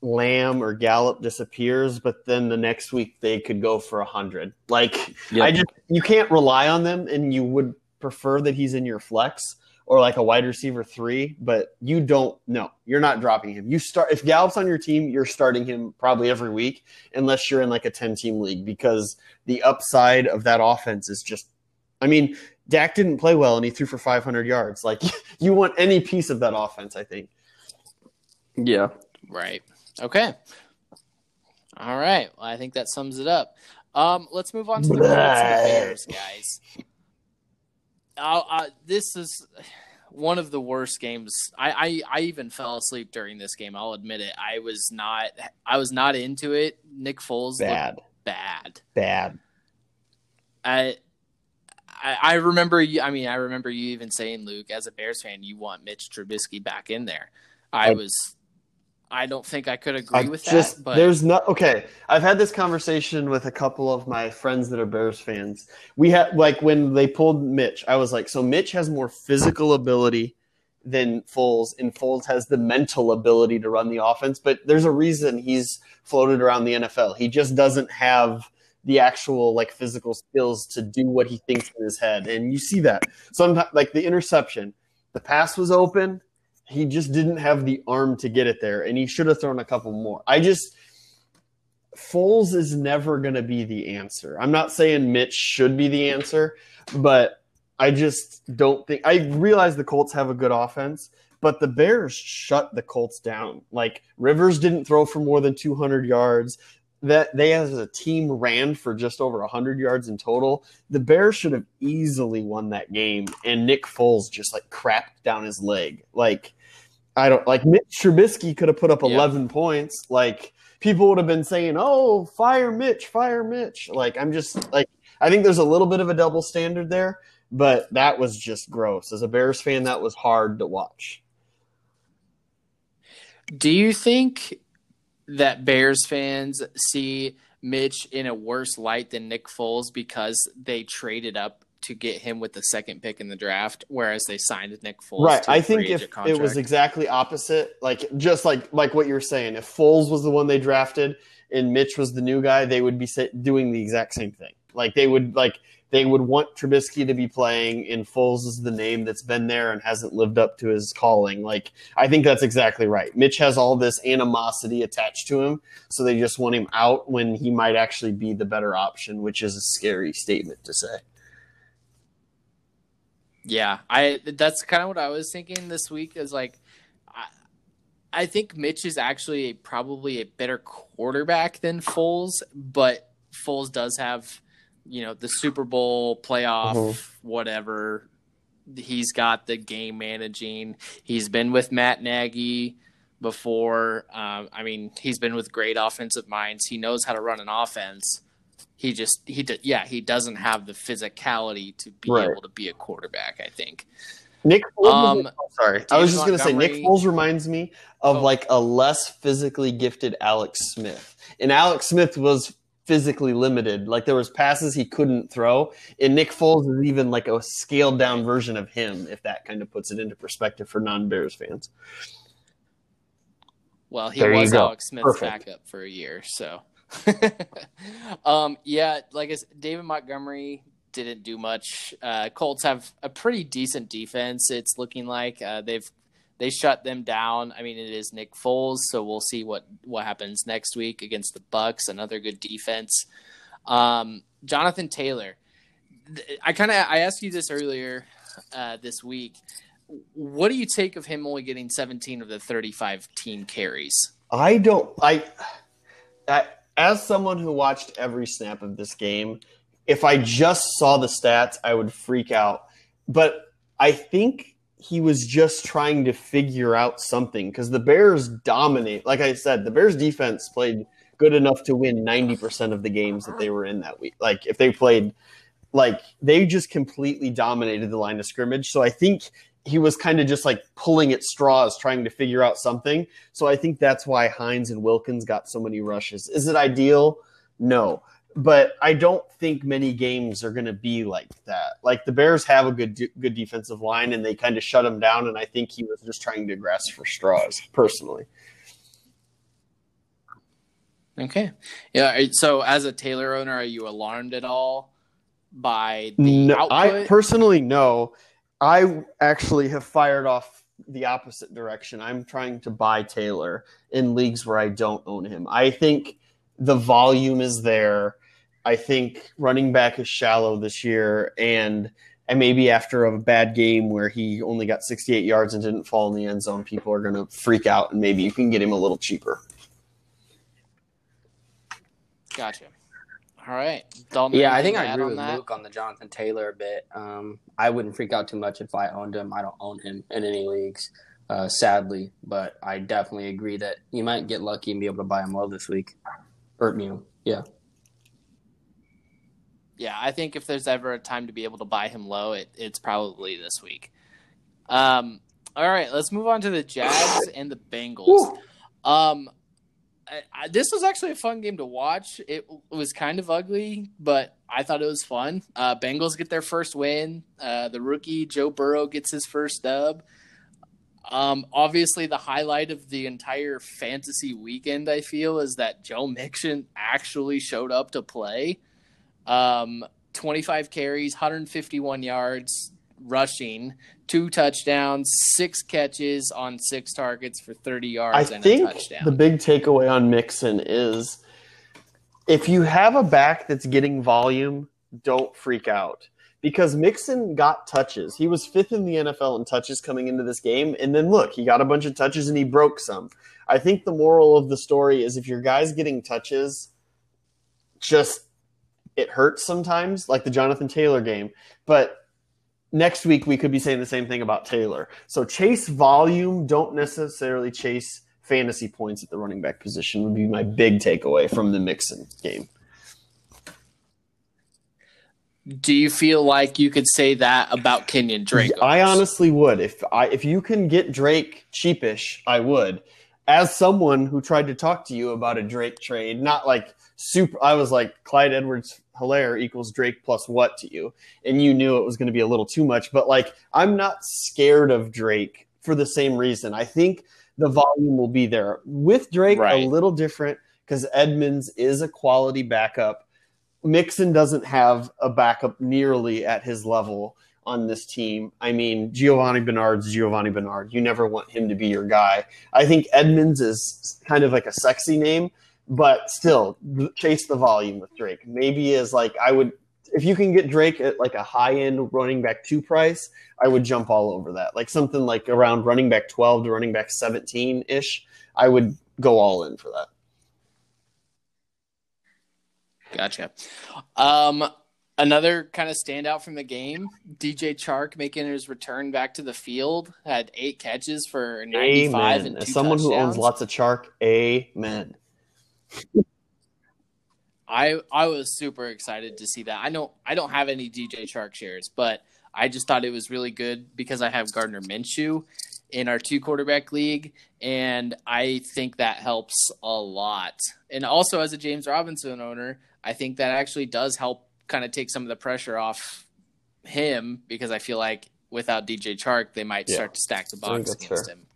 S4: Lamb or Gallup disappears, but then the next week they could go for a hundred. Like
S6: Yep.
S4: I just you can't rely on them, and you would prefer that he's in your flex or like a wide receiver three, but you don't. know. you're not dropping him. You start if Gallup's on your team, you're starting him probably every week, unless you're in like a ten team league, because the upside of that offense is just. I mean, Dak didn't play well, and he threw for 500 yards. Like you want any piece of that offense, I think.
S6: Yeah.
S1: Right. Okay. All right. Well, I think that sums it up. Um, let's move on to the Colts and the Bears, guys. Uh, uh, this is one of the worst games. I, I I even fell asleep during this game. I'll admit it. I was not I was not into it. Nick Foles
S4: Bad,
S1: bad.
S4: bad.
S1: I, I I remember you. I mean, I remember you even saying, Luke, as a Bears fan, you want Mitch Trubisky back in there. I,
S4: I-
S1: was. I don't think I could agree
S4: I
S1: with
S4: just
S1: that. But
S4: there's not okay. I've had this conversation with a couple of my friends that are Bears fans. We had like when they pulled Mitch, I was like, so Mitch has more physical ability than Foles, and Foles has the mental ability to run the offense. But there's a reason he's floated around the NFL. He just doesn't have the actual like physical skills to do what he thinks in his head, and you see that sometimes. Like the interception, the pass was open he just didn't have the arm to get it there, and he should have thrown a couple more. I just Foles is never going to be the answer. I'm not saying Mitch should be the answer, but I just don't think. I realize the Colts have a good offense, but the Bears shut the Colts down. Like Rivers didn't throw for more than 200 yards. That they as a team ran for just over 100 yards in total. The Bears should have easily won that game, and Nick Foles just like crapped down his leg. Like I don't like Mitch Trubisky could have put up
S1: Yeah.
S4: 11 points. Like people would have been saying, "Oh, fire Mitch, fire Mitch." Like I'm just like I think there's a little bit of a double standard there, but that was just gross. As a Bears fan, that was hard to watch.
S1: Do you think that Bears fans see Mitch in a worse light than Nick Foles because they traded up to get him with the second pick in the draft, whereas they signed Nick Foles?
S4: right. I think if it was exactly opposite, like just like like what you were saying, if Foles was the one they drafted and Mitch was the new guy, they would be doing the exact same thing. Like they would like they would want Trubisky to be playing, and Foles is the name that's been there and hasn't lived up to his calling. Like I think that's exactly right. Mitch has all this animosity attached to him, so they just want him out when he might actually be the better option, which is a scary statement to say.
S1: Yeah, I that's kind of what I was thinking this week is like I, I think Mitch is actually probably a better quarterback than Foles, but Foles does have, you know, the Super Bowl playoff
S4: Mhm.
S1: whatever. He's got the game managing. He's been with Matt Nagy before. Um, I mean, he's been with great offensive minds. He knows how to run an offense. He just he d- yeah he doesn't have the physicality to be
S4: Right.
S1: able to be a quarterback. I think.
S4: Nick Foles.
S1: Um,
S4: oh, sorry, I was just going to say Nick Foles reminds me of
S1: Oh.
S4: like a less physically gifted Alex Smith, and Alex Smith was physically limited. Like there was passes he couldn't throw, and Nick Foles is even like a scaled down version of him. If that kind of puts it into perspective for non Bears fans.
S1: Well, he
S4: There
S1: was. Alex Smith's
S4: Perfect.
S1: backup for a year, so. um, yeah, like I said, David Montgomery didn't do much. Uh, Colts have a pretty decent defense. It's looking like uh, they've they shut them down. I mean, it is Nick Foles, so we'll see what what happens next week against the Bucs. Another good defense. Um, Jonathan Taylor. I kind of I asked you this earlier uh, this week. What do you take of him only getting 17 of the 35 team carries?
S4: I don't. I, I as someone who watched every snap of this game, if I just saw the stats, I would freak out. But I think he was just trying to figure out something because the Bears dominate. Like I said, the Bears defense played good enough to win 90% of the games that they were in that week. Like if they played like they just completely dominated the line of scrimmage. So I think he was kind of just like pulling at straws trying to figure out something. So I think that's why Hines and Wilkins got so many rushes. Is it ideal? No. But I don't think many games are going to be like that. Like the Bears have a good good defensive line and they kind of shut him down and I think he was just trying to grasp for straws personally.
S1: Okay. Yeah. So, as a Taylor owner, are you alarmed at all by the
S4: No,
S1: output?
S4: I personally no. I actually have fired off the opposite direction. I'm trying to buy Taylor in leagues where I don't own him. I think the volume is there. I think running back is shallow this year, and and maybe after a bad game where he only got 68 yards and didn't fall in the end zone, people are going to freak out, and maybe you can get him a little cheaper.
S1: Gotcha. All right. Dalton,
S3: Yeah, I think I agree
S1: on
S3: with
S1: that?
S3: Luke on the Jonathan Taylor a bit. Um, I wouldn't freak out too much if I owned him. I don't own him in any leagues, uh, sadly, but I definitely agree that you might get lucky and be able to buy him low this week. Or, you know, yeah.
S1: yeah, I think if there's ever a time to be able to buy him low, it, it's probably this week. Um, all right, let's move on to the Jags and the Bengals. Um, I, I, this was actually a fun game to watch. It was kind of ugly, but I thought it was fun. Uh, Bengals get their first win. Uh, the rookie Joe Burrow gets his first dub. Um, obviously, the highlight of the entire fantasy weekend, I feel, is that Joe Mixon actually showed up to play. Um, 25 carries, 151 yards rushing, two touchdowns, six catches on six targets for 30 yards
S4: I
S1: and
S4: think
S1: a touchdown.
S4: the big takeaway on Mixon is if you have a back that's getting volume, don't freak out. Because Mixon got touches. He was fifth in the NFL in touches coming into this game. And then look, he got a bunch of touches and he broke some. I think the moral of the story is if your guy's getting touches, just it hurts sometimes, like the Jonathan Taylor game. But next week we could be saying the same thing about Taylor. So chase volume, don't necessarily chase fantasy points at the running back position would be my big takeaway from the Mixon game.
S1: Do you feel like you could say that about Kenyan Drake?
S4: I honestly would. If I if you can get Drake cheapish, I would. As someone who tried to talk to you about a Drake trade, not like super I was like Clyde Edwards Hilaire equals Drake plus what to you? And you knew it was going to be a little too much, but like I'm not scared of Drake for the same reason. I think the volume will be there. With Drake,
S1: Right.
S4: a little different because Edmonds is a quality backup. Mixon doesn't have a backup nearly at his level on this team. I mean, Giovani Bernard's Giovani Bernard. You never want him to be your guy. I think Edmonds is kind of like a sexy name, but still chase the volume with Drake. Maybe is like I would if you can get Drake at like a high end running back two price, I would jump all over that. Like something like around running back 12 to running back 17 ish, I would go all in for that.
S1: Gotcha. Um, another kind of standout from the game, DJ Chark making his return back to the field, had eight catches for 95
S4: Amen.
S1: and two
S4: As someone who owns lots of Chark, amen.
S1: I I was super excited to see that. I know I don't have any DJ Chark shares, but I just thought it was really good because I have Gardner Minshew in our two quarterback league, and I think that helps a lot. And also as a James Robinson owner, I think that actually does help kind of take some of the pressure off him because I feel like without DJ Chark, they might
S4: Yeah.
S1: start to stack the box against
S4: fair.
S1: him.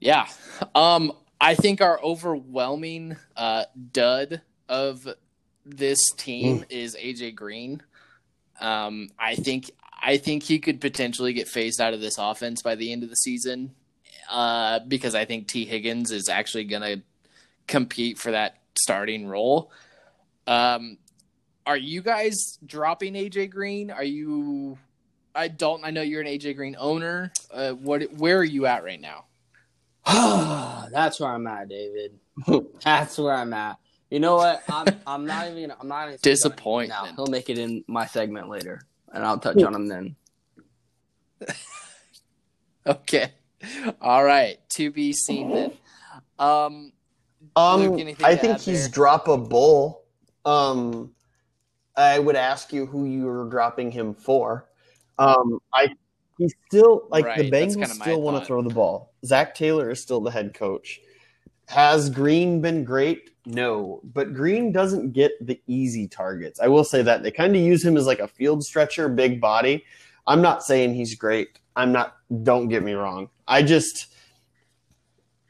S1: Yeah. Um, I think our overwhelming uh, dud of this
S4: Mm.
S1: team is AJ Green. Um, I think I think he could potentially get phased out of this offense by the end of the season uh, because I think Tee Higgins is actually going to compete for that starting role. Um, are you guys dropping AJ Green? Are you? I don't. I know you're an AJ Green owner. Uh, what? Where are you at right now?
S3: That's where I'm at, David. That's where I'm at. You know what? I'm I'm not even gonna, I'm not even
S1: disappointed.
S3: Now he'll make it in my segment later, and I'll touch on him then.
S1: Okay. All right. To be seen then. Um,
S4: Um,
S1: Luke,
S4: I think
S1: add
S4: he's
S1: there?
S4: droppable. Um, I would ask you who you were dropping him for. Um, I he's still like the
S1: Right, that's
S4: Bengals still want to throw the ball. Zac Taylor is still the head coach. Has Green been great? No, but Green doesn't get the easy targets. I will say that they kind of use him as like a field stretcher, big body. I'm not saying he's great. I'm not. Don't get me wrong. I just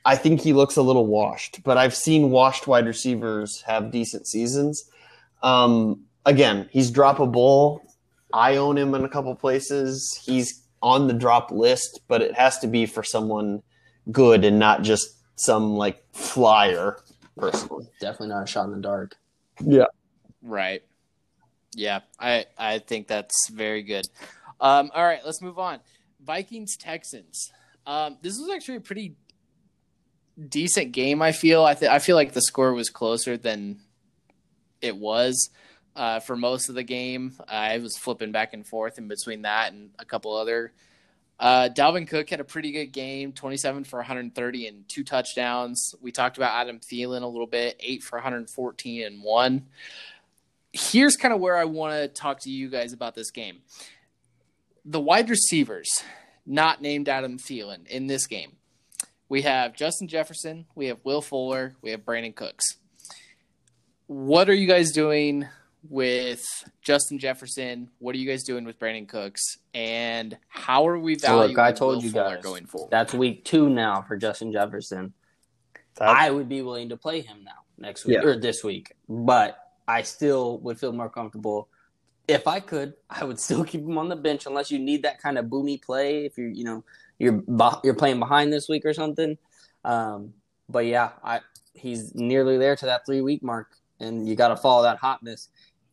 S4: I think he looks a little washed, but I've seen washed wide receivers have decent seasons. Um, again, he's droppable. I own him in a couple places. He's on the drop list, but it has to be for someone good and not just some like flyer personally.
S3: Definitely not a shot in the dark.
S4: Yeah.
S1: right. Yeah, I I think that's very good. Um, all right, let's move on. Vikings Texans. Um, this was actually a pretty decent game. I feel. I th- I feel like the score was closer than it was uh, for most of the game. I was flipping back and forth in between that and a couple other. Uh, Dalvin Cook had a pretty good game, 27 for 130 and two touchdowns. We talked about Adam Thielen a little bit, eight for 114 and one. here's kind of where I want to talk to you guys about this game. The wide receivers, not named Adam Thielen, in this game. We have Justin Jefferson, we have Will Fuller, we have Brandin Cooks. What are you guys doing with Justin Jefferson? What are you guys doing with Brandin Cooks? And how are we
S3: So
S1: valuing
S3: look, I told
S1: Will
S3: you
S1: Fuller
S3: guys
S1: going forward?
S3: that's week two now for Justin Jefferson.
S4: That's-
S3: I would be willing to play him now next week
S4: Yeah.
S3: or this week, but I still would feel more comfortable if I could. I would still keep him on the bench unless you need that kind of boomy play. If you're, you know, you're you're playing behind this week or something. Um, but yeah, I he's nearly there to that three week mark, and you got to follow that hotness.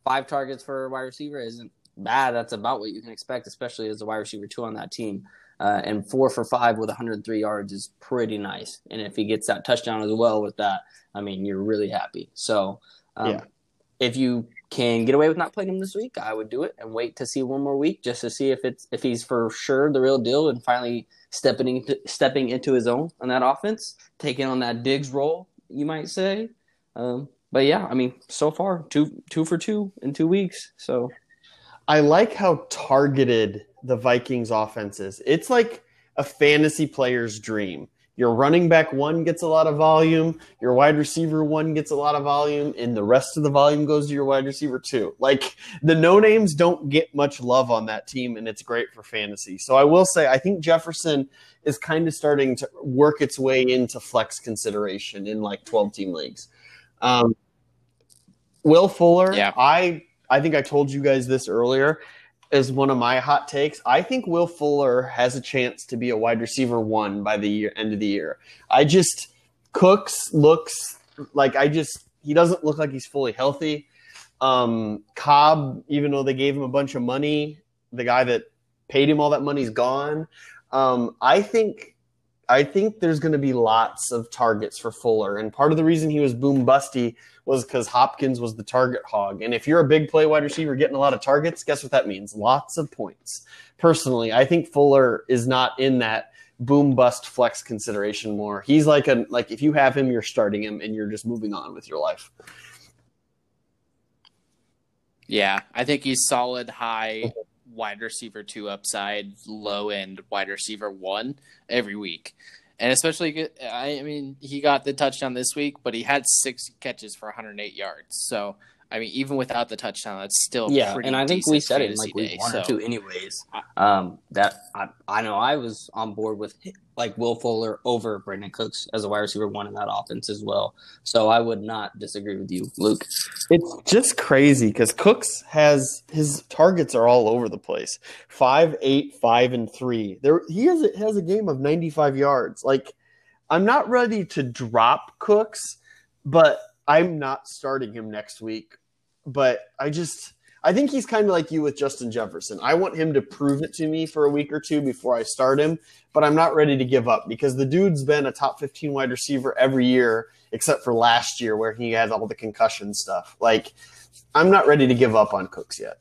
S3: Five targets for a wide receiver isn't bad. That's about what you can expect, especially as a wide receiver two on that team. Uh, and four for five with 103 yards is pretty nice. And if he gets that touchdown as well with that, I mean, you're really happy. So, um,
S4: Yeah.
S3: if you can get away with not playing him this week, I would do it and wait to see one more week just to see if it's if he's for sure the real deal and finally stepping into, stepping into his own on that offense, taking on that Diggs role, you might say. Um, but yeah, I mean, so far two two for two in two weeks. So
S4: I like how targeted the Vikings offense is. It's like a fantasy player's dream. Your running back one gets a lot of volume, your wide receiver one gets a lot of volume, and the rest of the volume goes to your wide receiver two. Like the no names don't get much love on that team, and it's great for fantasy. So I will say, I think Jefferson is kind of starting to work its way into flex consideration in like 12 team leagues. Um, Will Fuller,
S1: Yeah.
S4: I I think I told you guys this earlier is one of my hot takes. I think Will Fuller has a chance to be a wide receiver one by the year, end of the year. I just Cooks looks like I just he doesn't look like he's fully healthy. Um, Cobb, even though they gave him a bunch of money, the guy that paid him all that money's gone. Um, I think I think there's going to be lots of targets for Fuller, and part of the reason he was boom busty was because Hopkins was the target hog. And if you're a big play wide receiver getting a lot of targets, guess what that means? Lots of points. Personally, I think Fuller is not in that boom bust flex consideration more. He's like a like if you have him, you're starting him and you're just moving on with your life.
S1: Yeah, I think he's solid high wide receiver two upside, low end wide receiver one every week. And especially, I mean, he got the touchdown this week, but he had six catches for 108 yards. So, I mean, even without the touchdown, that's still
S3: yeah,
S1: pretty
S3: and I think we said it in
S1: fantasy
S3: like week
S1: day.
S3: one or two, anyways. Um, that I, I know I was on board with like Will Fuller over Brandin Cooks as a wide receiver one in that offense as well. So I would not disagree with you, Luke.
S4: It's just crazy because Cooks has his targets are all over the place. Five, eight, five, and three. There he has a, has a game of ninety five yards. Like I'm not ready to drop Cooks, but I'm not starting him next week. But I just I think he's kind of like you with Justin Jefferson. I want him to prove it to me for a week or two before I start him, but I'm not ready to give up because the dude's been a top 15 wide receiver every year except for last year where he had all the concussion stuff. Like I'm not ready to give up on Cooks yet.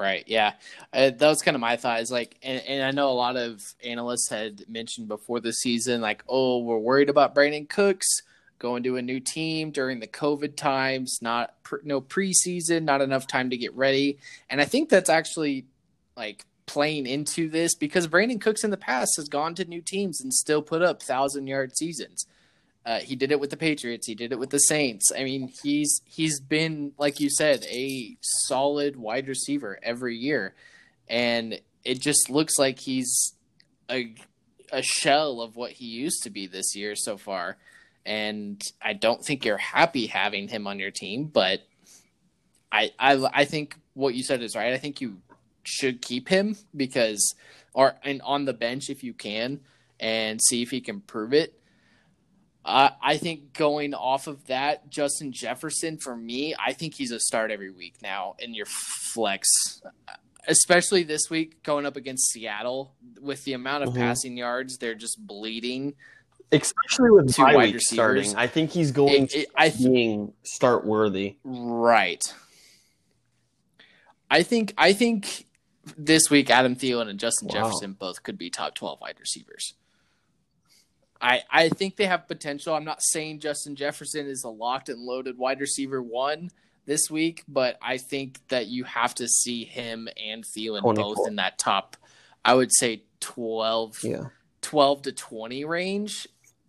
S1: Right. Yeah. Uh, that was kind of my thought. Is like, and, and I know a lot of analysts had mentioned before the season, like, oh, we're worried about Brandin Cooks going to a new team during the COVID times, not no preseason, not enough time to get ready. And I think that's actually like playing into this because Brandin Cooks in the past has gone to new teams and still put up thousand yard seasons. Uh, he did it with the Patriots. He did it with the Saints. I mean, he's he's been like you said, a solid wide receiver every year, and it just looks like he's a a shell of what he used to be this year so far. And I don't think you're happy having him on your team, but I I I think what you said is right. I think you should keep him because or and on the bench if you can and see if he can prove it. Uh, I think going off of that, Justin Jefferson for me, I think he's a start every week now in your flex, especially this week going up against Seattle with the amount of
S4: Mhm.
S1: passing yards they're just bleeding.
S4: Especially with
S1: Two wide
S4: week starting.
S1: receivers.
S4: I think he's going
S1: It- it-
S4: to
S1: I
S4: being start worthy.
S1: Right. I think I think this week Adam Thielen and Justin
S4: Wow.
S1: Jefferson both could be top twelve wide receivers. I, I think they have potential. I'm not saying Justin Jefferson is a locked and loaded wide receiver one this week, but I think that you have to see him and Thielen
S4: 24.
S1: both in that top, I would say 12,
S4: Yeah.
S1: 12 to 20 range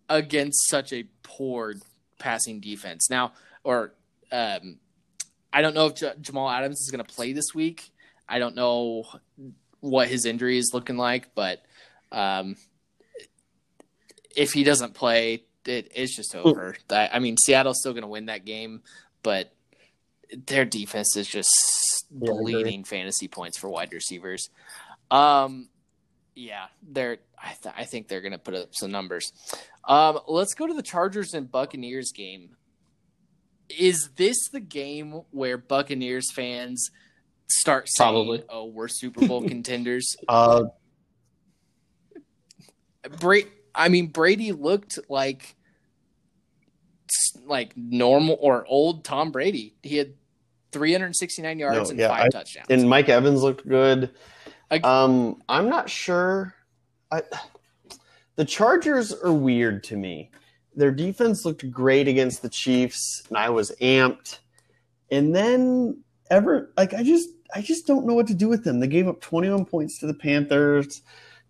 S1: against such a poor passing defense. Now, or um, I don't know if J- Jamal Adams is going to play this week. I don't know what his injury is looking like, but um, if he doesn't play, it, it's just over. I, I mean, Seattle's still going to win that game, but their defense is just
S4: Yeah,
S1: bleeding fantasy points for wide receivers. Um, yeah, they're. I, th- I think they're going to put up some numbers. Um, let's go to the Chargers and Buccaneers game. Is this the game where Buccaneers fans start saying,
S6: Probably.
S1: "Oh, we're Super Bowl contenders"?
S4: Uh,
S1: Bra- I mean, Brady looked like like normal or old Tom Brady. He had 369 yards
S4: No,
S1: and
S4: yeah,
S1: five
S4: I-
S1: touchdowns.
S4: and Mike Evans looked good. Um, I'm not sure. I, the Chargers are weird to me. Their defense looked great against the Chiefs, and I was amped. And then ever like I just I just don't know what to do with them. They gave up 21 points to the Panthers.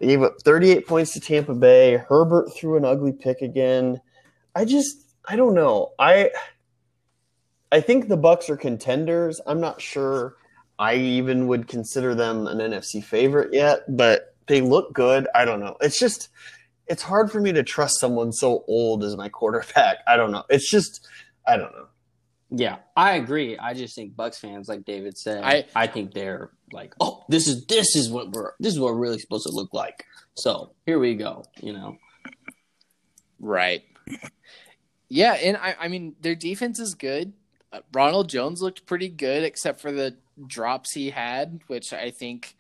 S4: They gave up 38 points to Tampa Bay. Herbert threw an ugly pick again. I just I don't know. I I think the Bucs are contenders. I'm not sure I even would consider them an NFC favorite yet, but they look good. I don't know. It's just it's hard for me to trust someone so old as my quarterback. I don't know. It's just I don't know.
S3: Yeah, I agree. I just think Bucs fans, like David said,
S1: I-
S3: I, think they're like, oh, this is this is what we're this is what we're really supposed to look like. So here we go. You know,
S1: Right. Yeah, and I, I mean their defense is good. Uh, Ronald Jones looked pretty good, except for the drops he had, which I think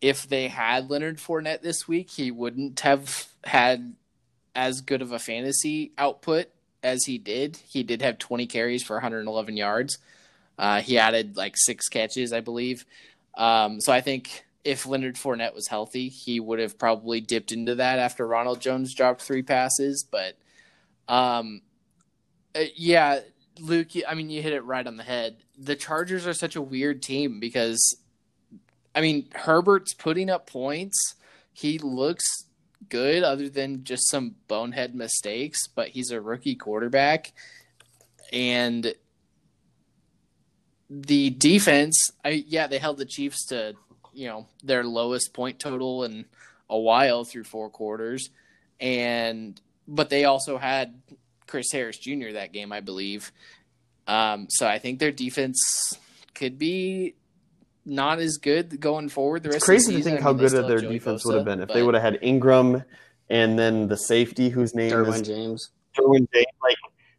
S1: if they had Leonard Fournette this week, he wouldn't have had as good of a fantasy output as he did. He did have 20 carries for 111 yards. Uh, he added like six catches, I believe. Um, so I think if Leonard Fournette was healthy, he would have probably dipped into that after Ronald Jones dropped three passes. But um, uh, yeah, Luke, I mean, you hit it right on the head. The Chargers are such a weird team because, I mean, Herbert's putting up points. He looks good, other than just some bonehead mistakes, but he's a rookie quarterback. And the defense, I yeah, they held the Chiefs to you know their lowest point total in a while through four quarters, and but they also had Chris Harris Jr. that game, I believe. Um, so I think their defense could be not as good going forward. The rest
S4: It's crazy
S1: of the
S4: to
S1: season.
S4: think
S1: I
S4: how
S1: mean, they
S4: good of their
S1: Joey
S4: defense
S1: Bosa,
S4: would have been if they would have had Ingram and then the safety whose name
S3: Derwin
S4: is
S3: James.
S4: Derwin James. Like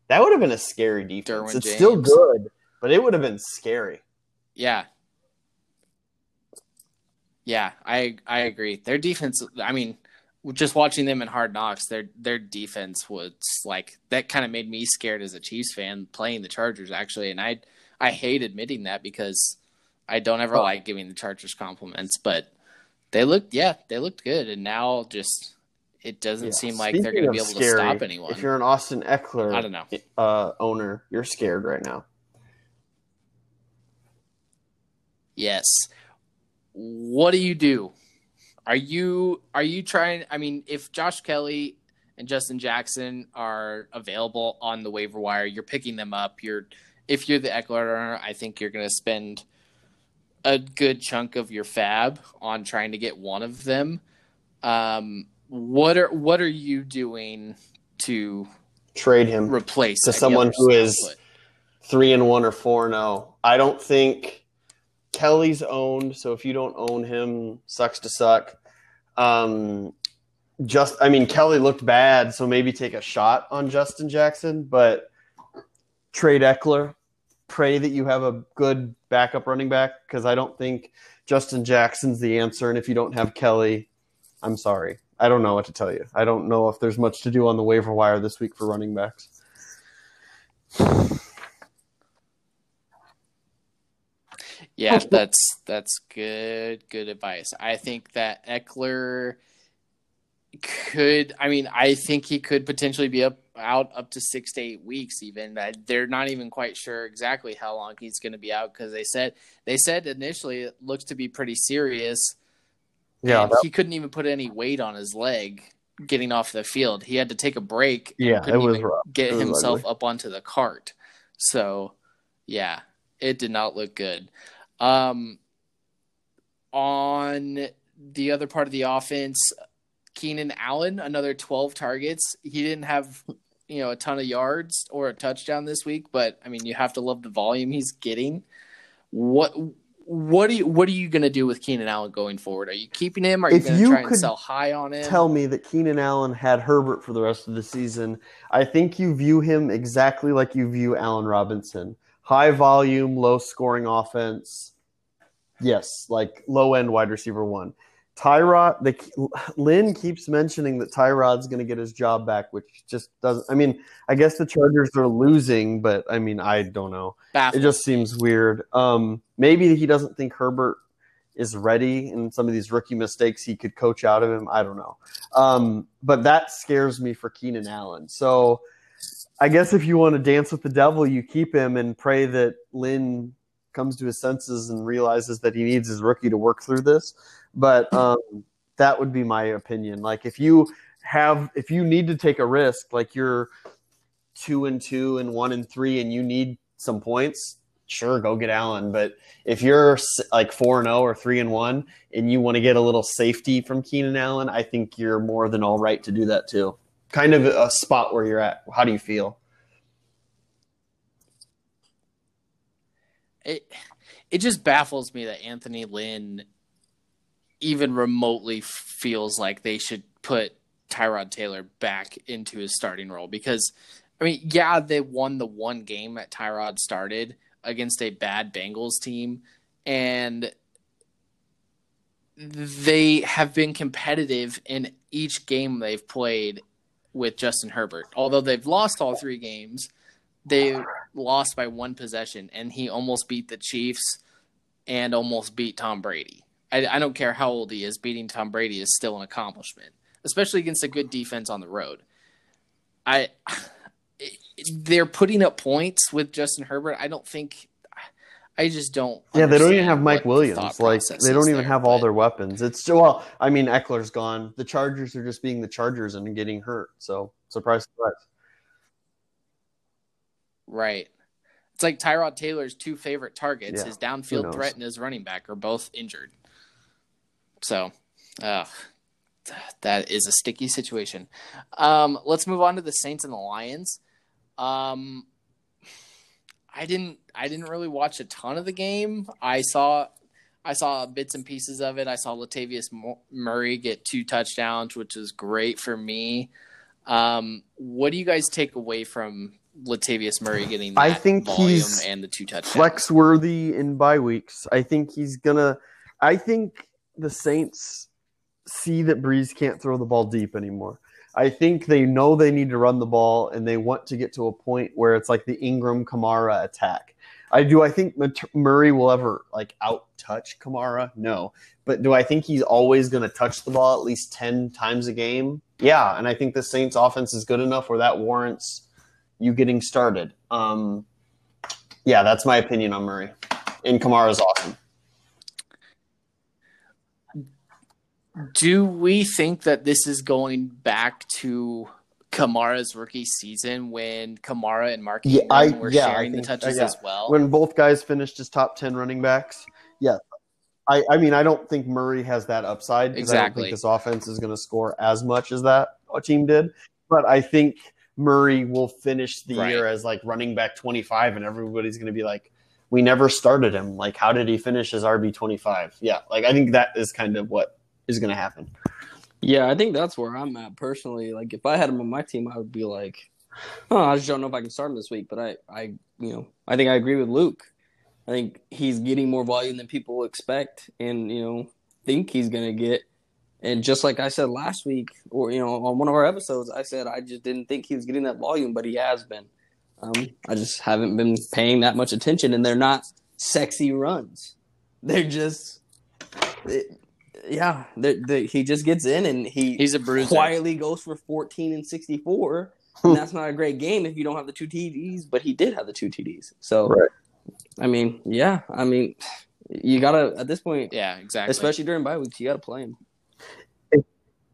S4: that would have been a scary defense.
S1: Derwin
S4: it's still good, but it would have been scary.
S1: Yeah. Yeah, I I agree. Their defense I mean, just watching them in Hard Knocks, their their defense was like that kind of made me scared as a Chiefs fan playing the Chargers actually, and I I hate admitting that because I don't ever
S4: Oh.
S1: like giving the Chargers compliments, but they looked yeah, they looked good and now just it doesn't
S4: Yeah.
S1: seem like they're going to be able
S4: scary,
S1: to stop anyone.
S4: If you're an Austin Ekeler
S1: I don't know.
S4: uh, owner, you're scared right now.
S1: Yes. What do you do? Are you are you trying I mean if Josh Kelley and Justin Jackson are available on the waiver wire, you're picking them up. You're if you're the Ekeler owner, I think you're going to spend a good chunk of your fab on trying to get one of them. Um what are what are you doing to
S4: Trade him
S1: replace
S4: To someone who is- three and one or four and zero. I don't think Kelley's owned, so if you don't own him, sucks to suck. Um, just, I mean, Kelley looked bad, so maybe take a shot on Justin Jackson, but trade Ekeler. Pray that you have a good backup running back because I don't think Justin Jackson's the answer. And if you don't have Kelley, I'm sorry. I don't know what to tell you. I don't know if there's much to do on the waiver wire this week for running backs.
S1: Yeah, that's that's good good advice. I think that Ekeler could I mean I think he could potentially be up out up to six to eight weeks even. They're not even quite sure exactly how long he's going to be out because they said they said initially it looks to be pretty serious.
S4: Yeah, that-
S1: he couldn't even put any weight on his leg getting off the field. He had to take a break.
S4: Yeah, it was rough.
S1: get
S4: was
S1: himself
S4: ugly.
S1: up onto the cart. So, yeah, it did not look good. Um, on the other part of the offense, Keenan Allen, another 12 targets. He didn't have, you know, a ton of yards or a touchdown this week, but I mean, you have to love the volume he's getting. What what are you what are you going to do with Keenan Allen going forward? Are you keeping him? Are you going to try and sell high on him?
S4: tell me that Keenan Allen had Herbert for the rest of the season, I think you view him exactly like you view Allen Robinson. High volume, low scoring offense. Yes, like low end wide receiver one. Tyrod, the Lynn keeps mentioning that Tyrod's going to get his job back, which just doesn't. I mean, I guess the Chargers are losing, but I mean, I don't know. It just seems weird. Um, maybe he doesn't think Herbert is ready, and some of these rookie mistakes he could coach out of him. I don't know. Um, but that scares me for Keenan Allen. So I guess if you want to dance with the devil, you keep him and pray that Lynn comes to his senses and realizes that he needs his rookie to work through this. But um, that would be my opinion. Like if you have, if you need to take a risk, like you're two and two and one and three, and you need some points, sure, go get Allen. But if you're like four and zero or three and one, and you want to get a little safety from Keenan Allen, I think you're more than all right to do that too. Kind of a spot where you're at. How do you feel?
S1: it it just baffles me that Anthony Lynn even remotely feels like they should put Tyrod Taylor back into his starting role because I mean, yeah, they won the one game that Tyrod started against a bad Bengals team and they have been competitive in each game they've played with Justin Herbert. Although they've lost all three games, they lost by one possession, and he almost beat the Chiefs and almost beat Tom Brady. I, I don't care how old he is, beating Tom Brady is still an accomplishment, especially against a good defense on the road. I they're putting up points with Justin Herbert. I don't think. I just don't.
S4: Yeah, they don't even have Mike
S1: what the
S4: Williams. Like they don't even
S1: there,
S4: have all
S1: but-
S4: their weapons. It's well, I mean, Ekeler's gone. The Chargers are just being the Chargers and getting hurt. So surprise, surprise.
S1: Right. It's like Tyrod Taylor's two favorite targets,
S4: Yeah,
S1: his downfield threat and his running back, are both injured. So, uh, that is a sticky situation. Um, let's move on to the Saints and the Lions. Um, I didn't. I didn't really watch a ton of the game. I saw. I saw bits and pieces of it. I saw Latavius Murray get two touchdowns, which was great for me. Um, what do you guys take away from Latavius Murray getting that
S4: I think
S1: volume
S4: he's
S1: and the two touchdowns?
S4: Flex worthy in bye weeks. I think he's gonna. I think the Saints see that Brees can't throw the ball deep anymore. I think they know they need to run the ball and they want to get to a point where it's like the Ingram Kamara attack. I do. I think Murray will ever like out touch Kamara. No, but do I think he's always going to touch the ball at least ten times a game? Yeah, and I think the Saints' offense is good enough where that warrants you getting started. Um, yeah, that's my opinion on Murray. And Kamara's awesome.
S1: Do we think that this is going back to Kamara's rookie season when Kamara and Mark
S4: Yeah, I-
S1: were
S4: yeah, I
S1: sharing the touches
S4: uh, yeah.
S1: as well?
S4: When both guys finished as top ten running backs, yeah. I, I mean, I don't think Murray has that upside because I don't
S1: Exactly.
S4: think this offense is going to score as much as that team did. But I think Murray will finish the
S1: Right.
S4: year as like running back twenty five, and everybody's going to be like, "We never started him. Like, how did he finish as RB twenty five? Yeah, like I think that is kind of what is going to happen.
S3: Yeah, I think that's where I'm at personally. Like, if I had him on my team, I would be like, "Oh, I just don't know if I can start him this week." But I, I, you know, I think I agree with Luke. I think he's getting more volume than people expect, and you know, think he's gonna get. And just like I said last week, or you know, on one of our episodes, I said I just didn't think he was getting that volume, but he has been. Um, I just haven't been paying that much attention, and they're not sexy runs. They're just. Yeah, the, the, he just gets in and he
S1: He's a bruiser.
S3: quietly goes for 14 and 64. and that's not a great game if you don't have the two TDs, but he did have the two TDs. So,
S4: Right.
S3: I mean, yeah, I mean, you gotta at this point,
S1: Yeah, exactly.
S3: especially during bye weeks, you gotta play him.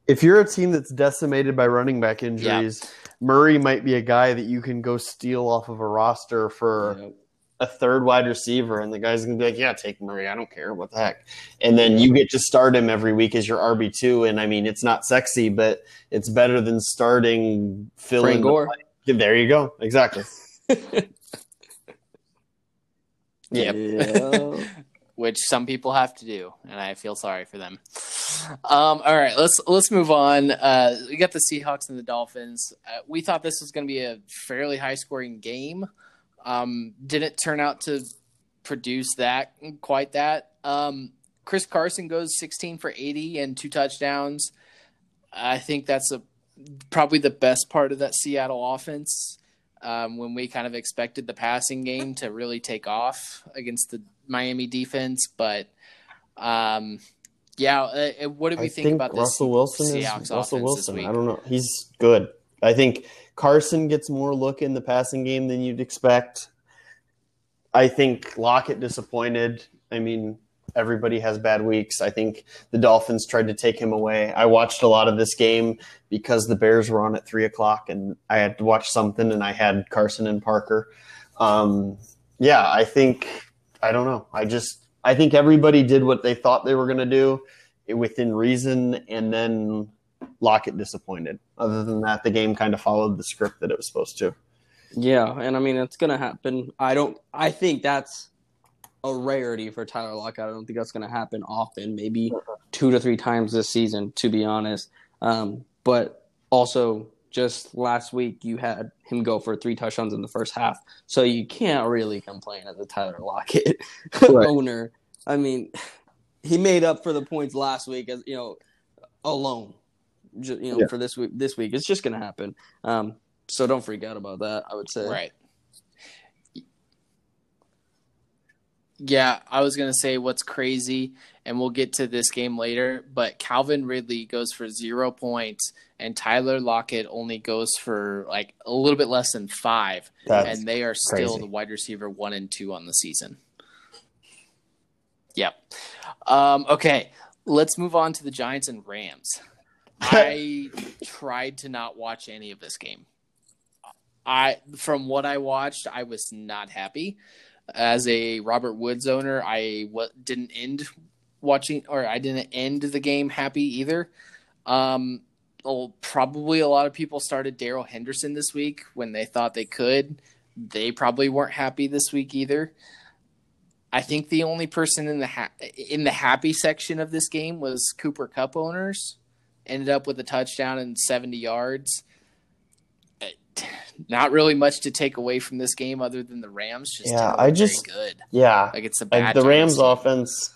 S4: If you're a team that's decimated by running back injuries, Murray might be a guy that you can go steal off of a roster for
S3: Yep.
S4: A third wide receiver, and the guy's gonna be like, "Yeah, take Murray. I don't care. What the heck?" And then you get to start him every week as your RB two, and I mean, it's not sexy, but it's better than starting
S3: Frank
S4: in the
S3: Gore.
S4: There you go. Exactly.
S1: Yep.
S3: Yeah.
S1: which some people have to do, and I feel sorry for them. Um, all right, let's let's move on. Uh, we got the Seahawks and the Dolphins. Uh, we thought this was going to be a fairly high scoring game. Um, didn't turn out to produce that quite that. Um, Chris Carson goes 16 for 80 and two touchdowns. I think that's a probably the best part of that Seattle offense. Um, when we kind of expected the passing game to really take off against the Miami defense, but um, yeah, uh, what do we
S4: I
S1: think, about this
S4: Russell Wilson
S1: Seahawks
S4: is Russell Wilson.
S1: this?
S4: I don't know. He's good. I think Carson gets more look in the passing game than you'd expect. I think Lockett disappointed. I mean, everybody has bad weeks. I think the Dolphins tried to take him away. I watched a lot of this game because the Bears were on at three o'clock, and I had to watch something, and I had Carson and Parker. Um, yeah, I think I don't know. I just I think everybody did what they thought they were going to do within reason, and then Lockett disappointed. Other than that, the game kind of followed the script that it was supposed to.
S3: Yeah, and I mean it's gonna happen. I don't. I think that's a rarity for Tyler Lockett. I don't think that's gonna happen often. Maybe two to three times this season, to be honest. Um, but also, just last week you had him go for three touchdowns in the first half, so you can't really complain as a Tyler Lockett
S4: Right.
S3: owner. I mean, he made up for the points last week as you know alone. Ju- you know,
S4: Yeah.
S3: for this week, this week it's just gonna happen. Um, so don't freak out about that. I would say.
S1: Right. Yeah, I was gonna say what's crazy, and we'll get to this game later. But Calvin Ridley goes for zero points, and Tyler Lockett only goes for like a little bit less than five,
S4: That's
S1: and they are still
S4: crazy.
S1: the wide receiver one and two on the season. Yep. Um, okay, let's move on to the Giants and Rams. I tried to not watch any of this game. I from what I watched, I was not happy. As a Robert Woods owner, I w- didn't end watching or I didn't end the game happy either. Um, well, probably a lot of people started Darrell Henderson this week when they thought they could. They probably weren't happy this week either. I think the only person in the ha- in the happy section of this game was Cooper Kupp owners. Ended up with a touchdown and 70 yards not really much to take away from this game other than the Rams just
S4: Yeah,
S1: didn't
S4: I
S1: very
S4: just-
S1: good.
S4: yeah.
S1: Like it's a
S4: Like
S1: bad
S4: the Rams
S1: team.
S4: offense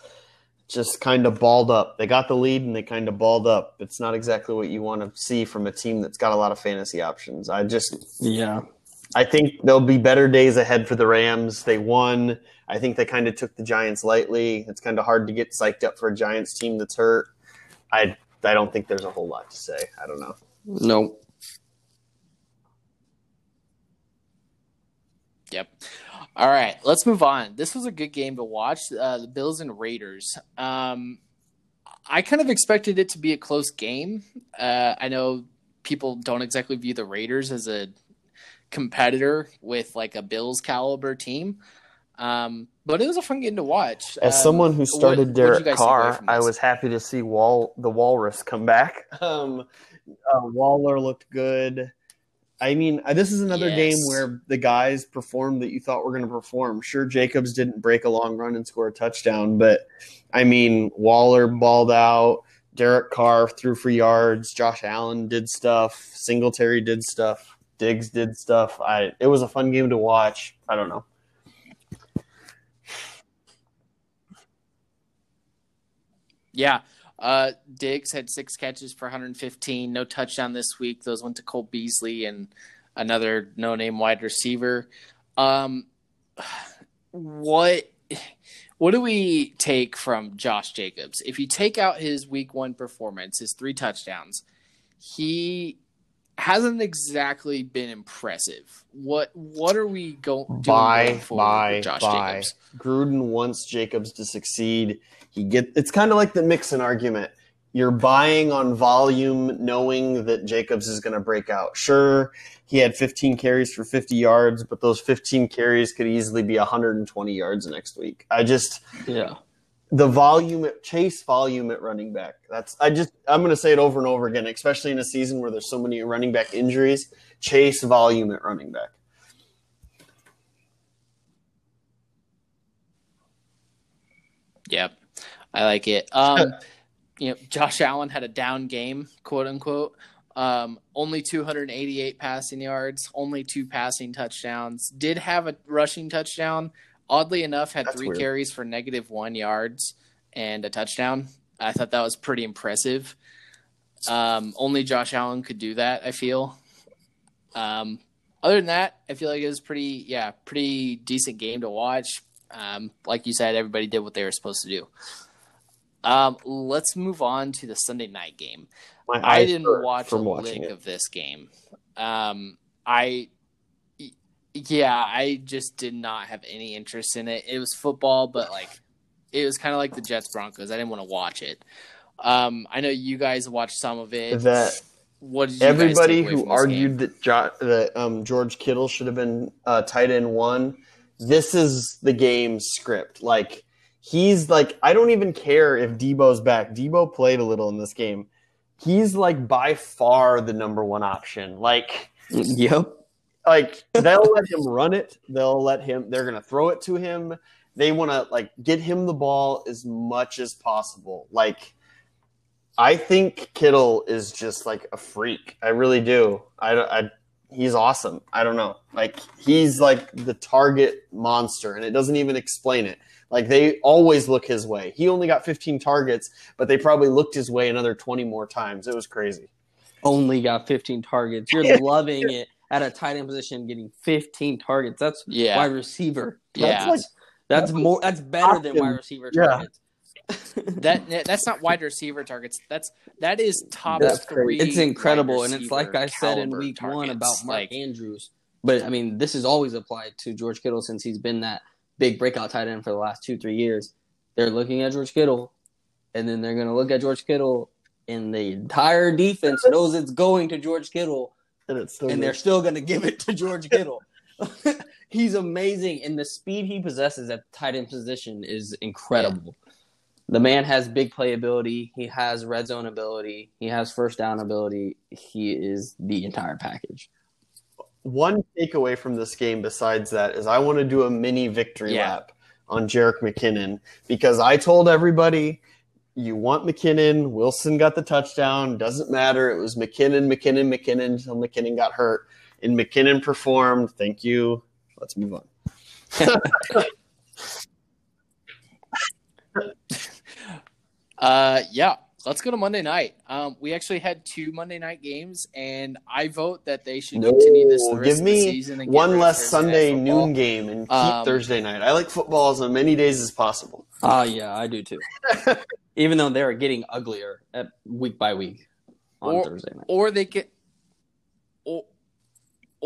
S4: just kind of balled up. They got the lead and they kind of balled up. It's not exactly what you want to see from a team that's got a lot of fantasy options. I just
S3: Yeah.
S4: I think there'll be better days ahead for the Rams. They won. I think they kind of took the Giants lightly. It's kind of hard to get psyched up for a Giants team that's hurt. I I don't think there's a whole lot to say. I don't know.
S3: No.
S1: Yep. All right, let's move on. This was a good game to watch. Uh, the Bills and Raiders. Um, I kind of expected it to be a close game. Uh, I know people don't exactly view the Raiders as a competitor with like a Bills caliber team, um, but it was a fun game to watch.
S4: As
S1: Um,
S4: someone who started
S1: what'd
S4: Derek
S1: guys take away
S4: Carr, I was happy to see Wall the Walrus come back. Um, uh, Waller looked good. I mean, uh, this is another
S1: Yes.
S4: game where the guys performed that you thought were going to perform. Sure, Jacobs didn't break a long run and score a touchdown, but I mean, Waller balled out. Derek Carr threw for yards. Josh Allen did stuff. Singletary did stuff. Diggs did stuff. I it was a fun game to watch. I don't know.
S1: Yeah. Uh, Diggs had six catches for 115, no touchdown this week. Those went to Cole Beasley and another no name wide receiver. Um, what what do we take from Josh Jacobs? If you take out his week one performance, his three touchdowns, he hasn't exactly been impressive. What what are we go, doing
S4: Buy,
S1: going forward
S4: buy,
S1: with Josh
S4: buy.
S1: Jacobs?
S4: Gruden wants Jacobs to succeed. He get it's kind of like the Mixon argument. You're buying on volume, knowing that Jacobs is going to break out. Sure, he had 15 carries for 50 yards, but those 15 carries could easily be 120 yards next week. I just
S3: Yeah.
S4: The volume at chase volume at running back. That's I just I'm going to say it over and over again, especially in a season where there's so many running back injuries. Chase volume at running back.
S1: Yep, I like it. Um, you know, Josh Allen had a down game, quote unquote. Um, only 288 passing yards, only two passing touchdowns. Did have a rushing touchdown. Oddly enough, had
S4: That's
S1: three
S4: weird.
S1: carries for negative one yards and a touchdown. I thought that was pretty impressive. Um, only Josh Allen could do that. I feel. Um, other than that, I feel like it was pretty, yeah, pretty decent game to watch. Um, like you said, everybody did what they were supposed to do. Um, let's move on to the Sunday night game. I didn't watch a lick
S4: it.
S1: of this game. Um, I, yeah, I just did not have any interest in it. It was football, but like, it was kind of like the Jets Broncos. I didn't want to watch it. Um, I know you guys watched some of it.
S4: That
S1: what did you
S4: everybody who argued
S1: game?
S4: that jo- that um, George Kittle should have been uh, tight end one, this is the game script. Like he's like, I don't even care if Debo's back. Debo played a little in this game. He's like by far the number one option. Like
S3: Yep.
S4: Like they'll let him run it. They'll let him. They're gonna throw it to him. They want to like get him the ball as much as possible. Like I think Kittle is just like a freak. I really do. I, I he's awesome. I don't know. Like he's like the target monster, and it doesn't even explain it. Like they always look his way. He only got 15 targets, but they probably looked his way another 20 more times. It was crazy.
S3: Only got 15 targets. You're loving it at a tight end position, getting 15 targets. That's
S1: Yeah.
S3: wide receiver.
S1: Yeah.
S3: That's, like, that's more. That's better than wide receiver
S4: Yeah.
S3: targets.
S1: that that's not wide receiver targets. That's that is top
S3: That's
S1: three.
S3: It's incredible, and it's like I said in
S1: caliber
S3: week one about Mark
S1: like
S3: Andrews. But I mean, this is always applied to George Kittle since he's been that big breakout tight end for the last two, three years. They're looking at George Kittle, and then they're going to look at George Kittle, and the entire defense knows it's going to George Kittle,
S4: And it's still
S3: and they're still going to give it to George Kittle. He's amazing, and the speed he possesses at the tight end position is incredible. The man has big playability. He has red zone ability. He has first down ability. He is the entire package.
S4: one takeaway from this game besides that is I want to do a mini victory
S1: Yeah.
S4: lap on Jerick McKinnon because I told everybody you want McKinnon. Wilson got the touchdown. Doesn't matter. It was McKinnon, McKinnon, McKinnon until McKinnon got hurt. And McKinnon performed. Thank you. Let's move on.
S1: Uh, yeah. Let's go to Monday night. Um, we actually had two Monday night games, and I vote that they should
S4: No,
S1: continue this the rest
S4: give
S1: of the
S4: me
S1: season and get
S4: one less Sunday noon game and keep
S1: Um,
S4: Thursday night. I like football as many days as possible.
S3: Ah, yeah, I do too. Even though they're getting uglier at week by week on
S1: Or-
S3: Thursday night.
S1: Or they can, or,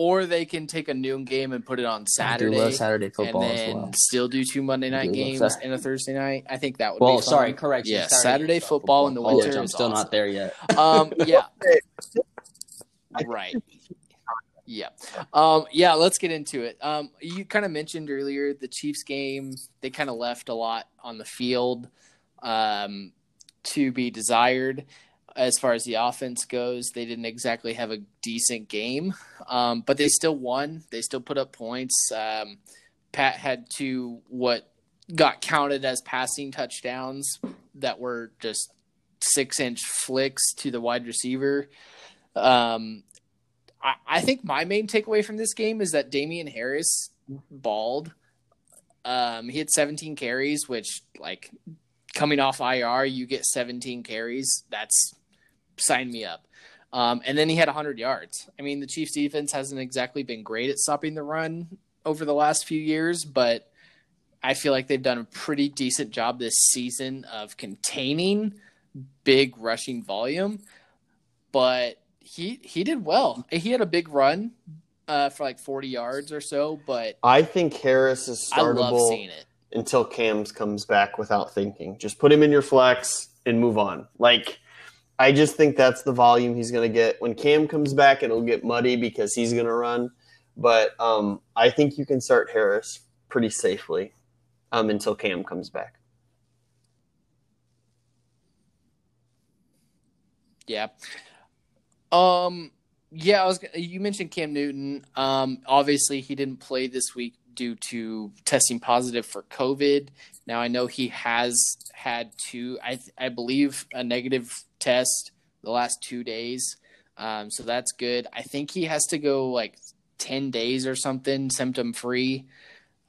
S1: or they can take a noon game and put it on
S3: I do
S1: Saturday,
S3: love Saturday
S1: and
S3: football as
S1: then
S3: well.
S1: still do two Monday night games
S3: Saturday.
S1: and a Thursday night. I think that would
S3: Well,
S1: be fun.
S3: sorry, correction.
S1: Yeah, Saturday football in the
S3: Apologize,
S1: winter
S3: I'm
S1: is
S3: still
S1: awesome.
S3: not there yet.
S1: Um, yeah. right. Yeah. Um, yeah, let's get into it. Um, you kind of mentioned earlier the Chiefs game, they kind of left a lot on the field um, to be desired. As far as the offense goes, they didn't exactly have a decent game, um, but they still won. They still put up points. Um, Pat had two what got counted as passing touchdowns that were just six inch flicks to the wide receiver. Um, I, I think my main takeaway from this game is that Damien Harris balled. Um, he had 17 carries, which like coming off IR, you get 17 carries. That's sign me up. Um, and then he had 100 yards. I mean, the Chiefs defense hasn't exactly been great at stopping the run over the last few years, but I feel like they've done a pretty decent job this season of containing big rushing volume, but he he did well. He had a big run uh, for like 40 yards or so, but
S4: I think Harris is
S1: I love
S4: startable
S1: seeing it.
S4: until Cam's comes back without thinking. Just put him in your flex and move on. Like I just think that's the volume he's going to get. When Cam comes back, it'll get muddy because he's going to run. But um, I think you can start Harris pretty safely um, until Cam comes back.
S1: Yeah. Um. Yeah, I was. You mentioned Cam Newton. Um. Obviously, he didn't play this week due to testing positive for COVID. Now I know he has had two. I I believe a negative test the last two days. Um. So that's good. I think he has to go like ten days or something, symptom free,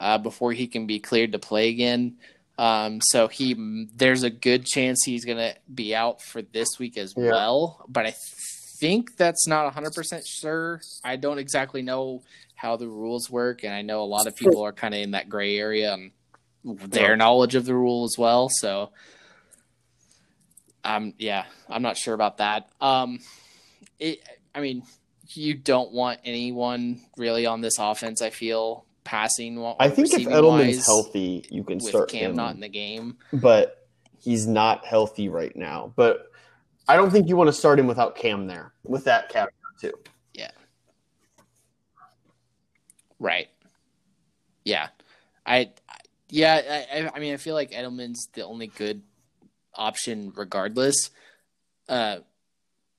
S1: uh, before he can be cleared to play again. Um, so he there's a good chance he's gonna be out for this week as
S4: Yeah.
S1: well. But I think that's not 100 percent sure. I don't exactly know how the rules work, and I know a lot of people are kind of in that gray area and their knowledge of the rule as well. So, um, yeah, I'm not sure about that. Um, it, I mean, you don't want anyone really on this offense. I feel passing.
S4: I think if Edelman's
S1: wise
S4: healthy, you can start
S1: Cam
S4: him.
S1: not in the game.
S4: but he's not healthy right now. But I don't think you want to start him without Cam there. With that caveat too. Yeah.
S1: Right. Yeah. I. Yeah. I- I mean, I feel like Edelman's the only good option, regardless. Uh,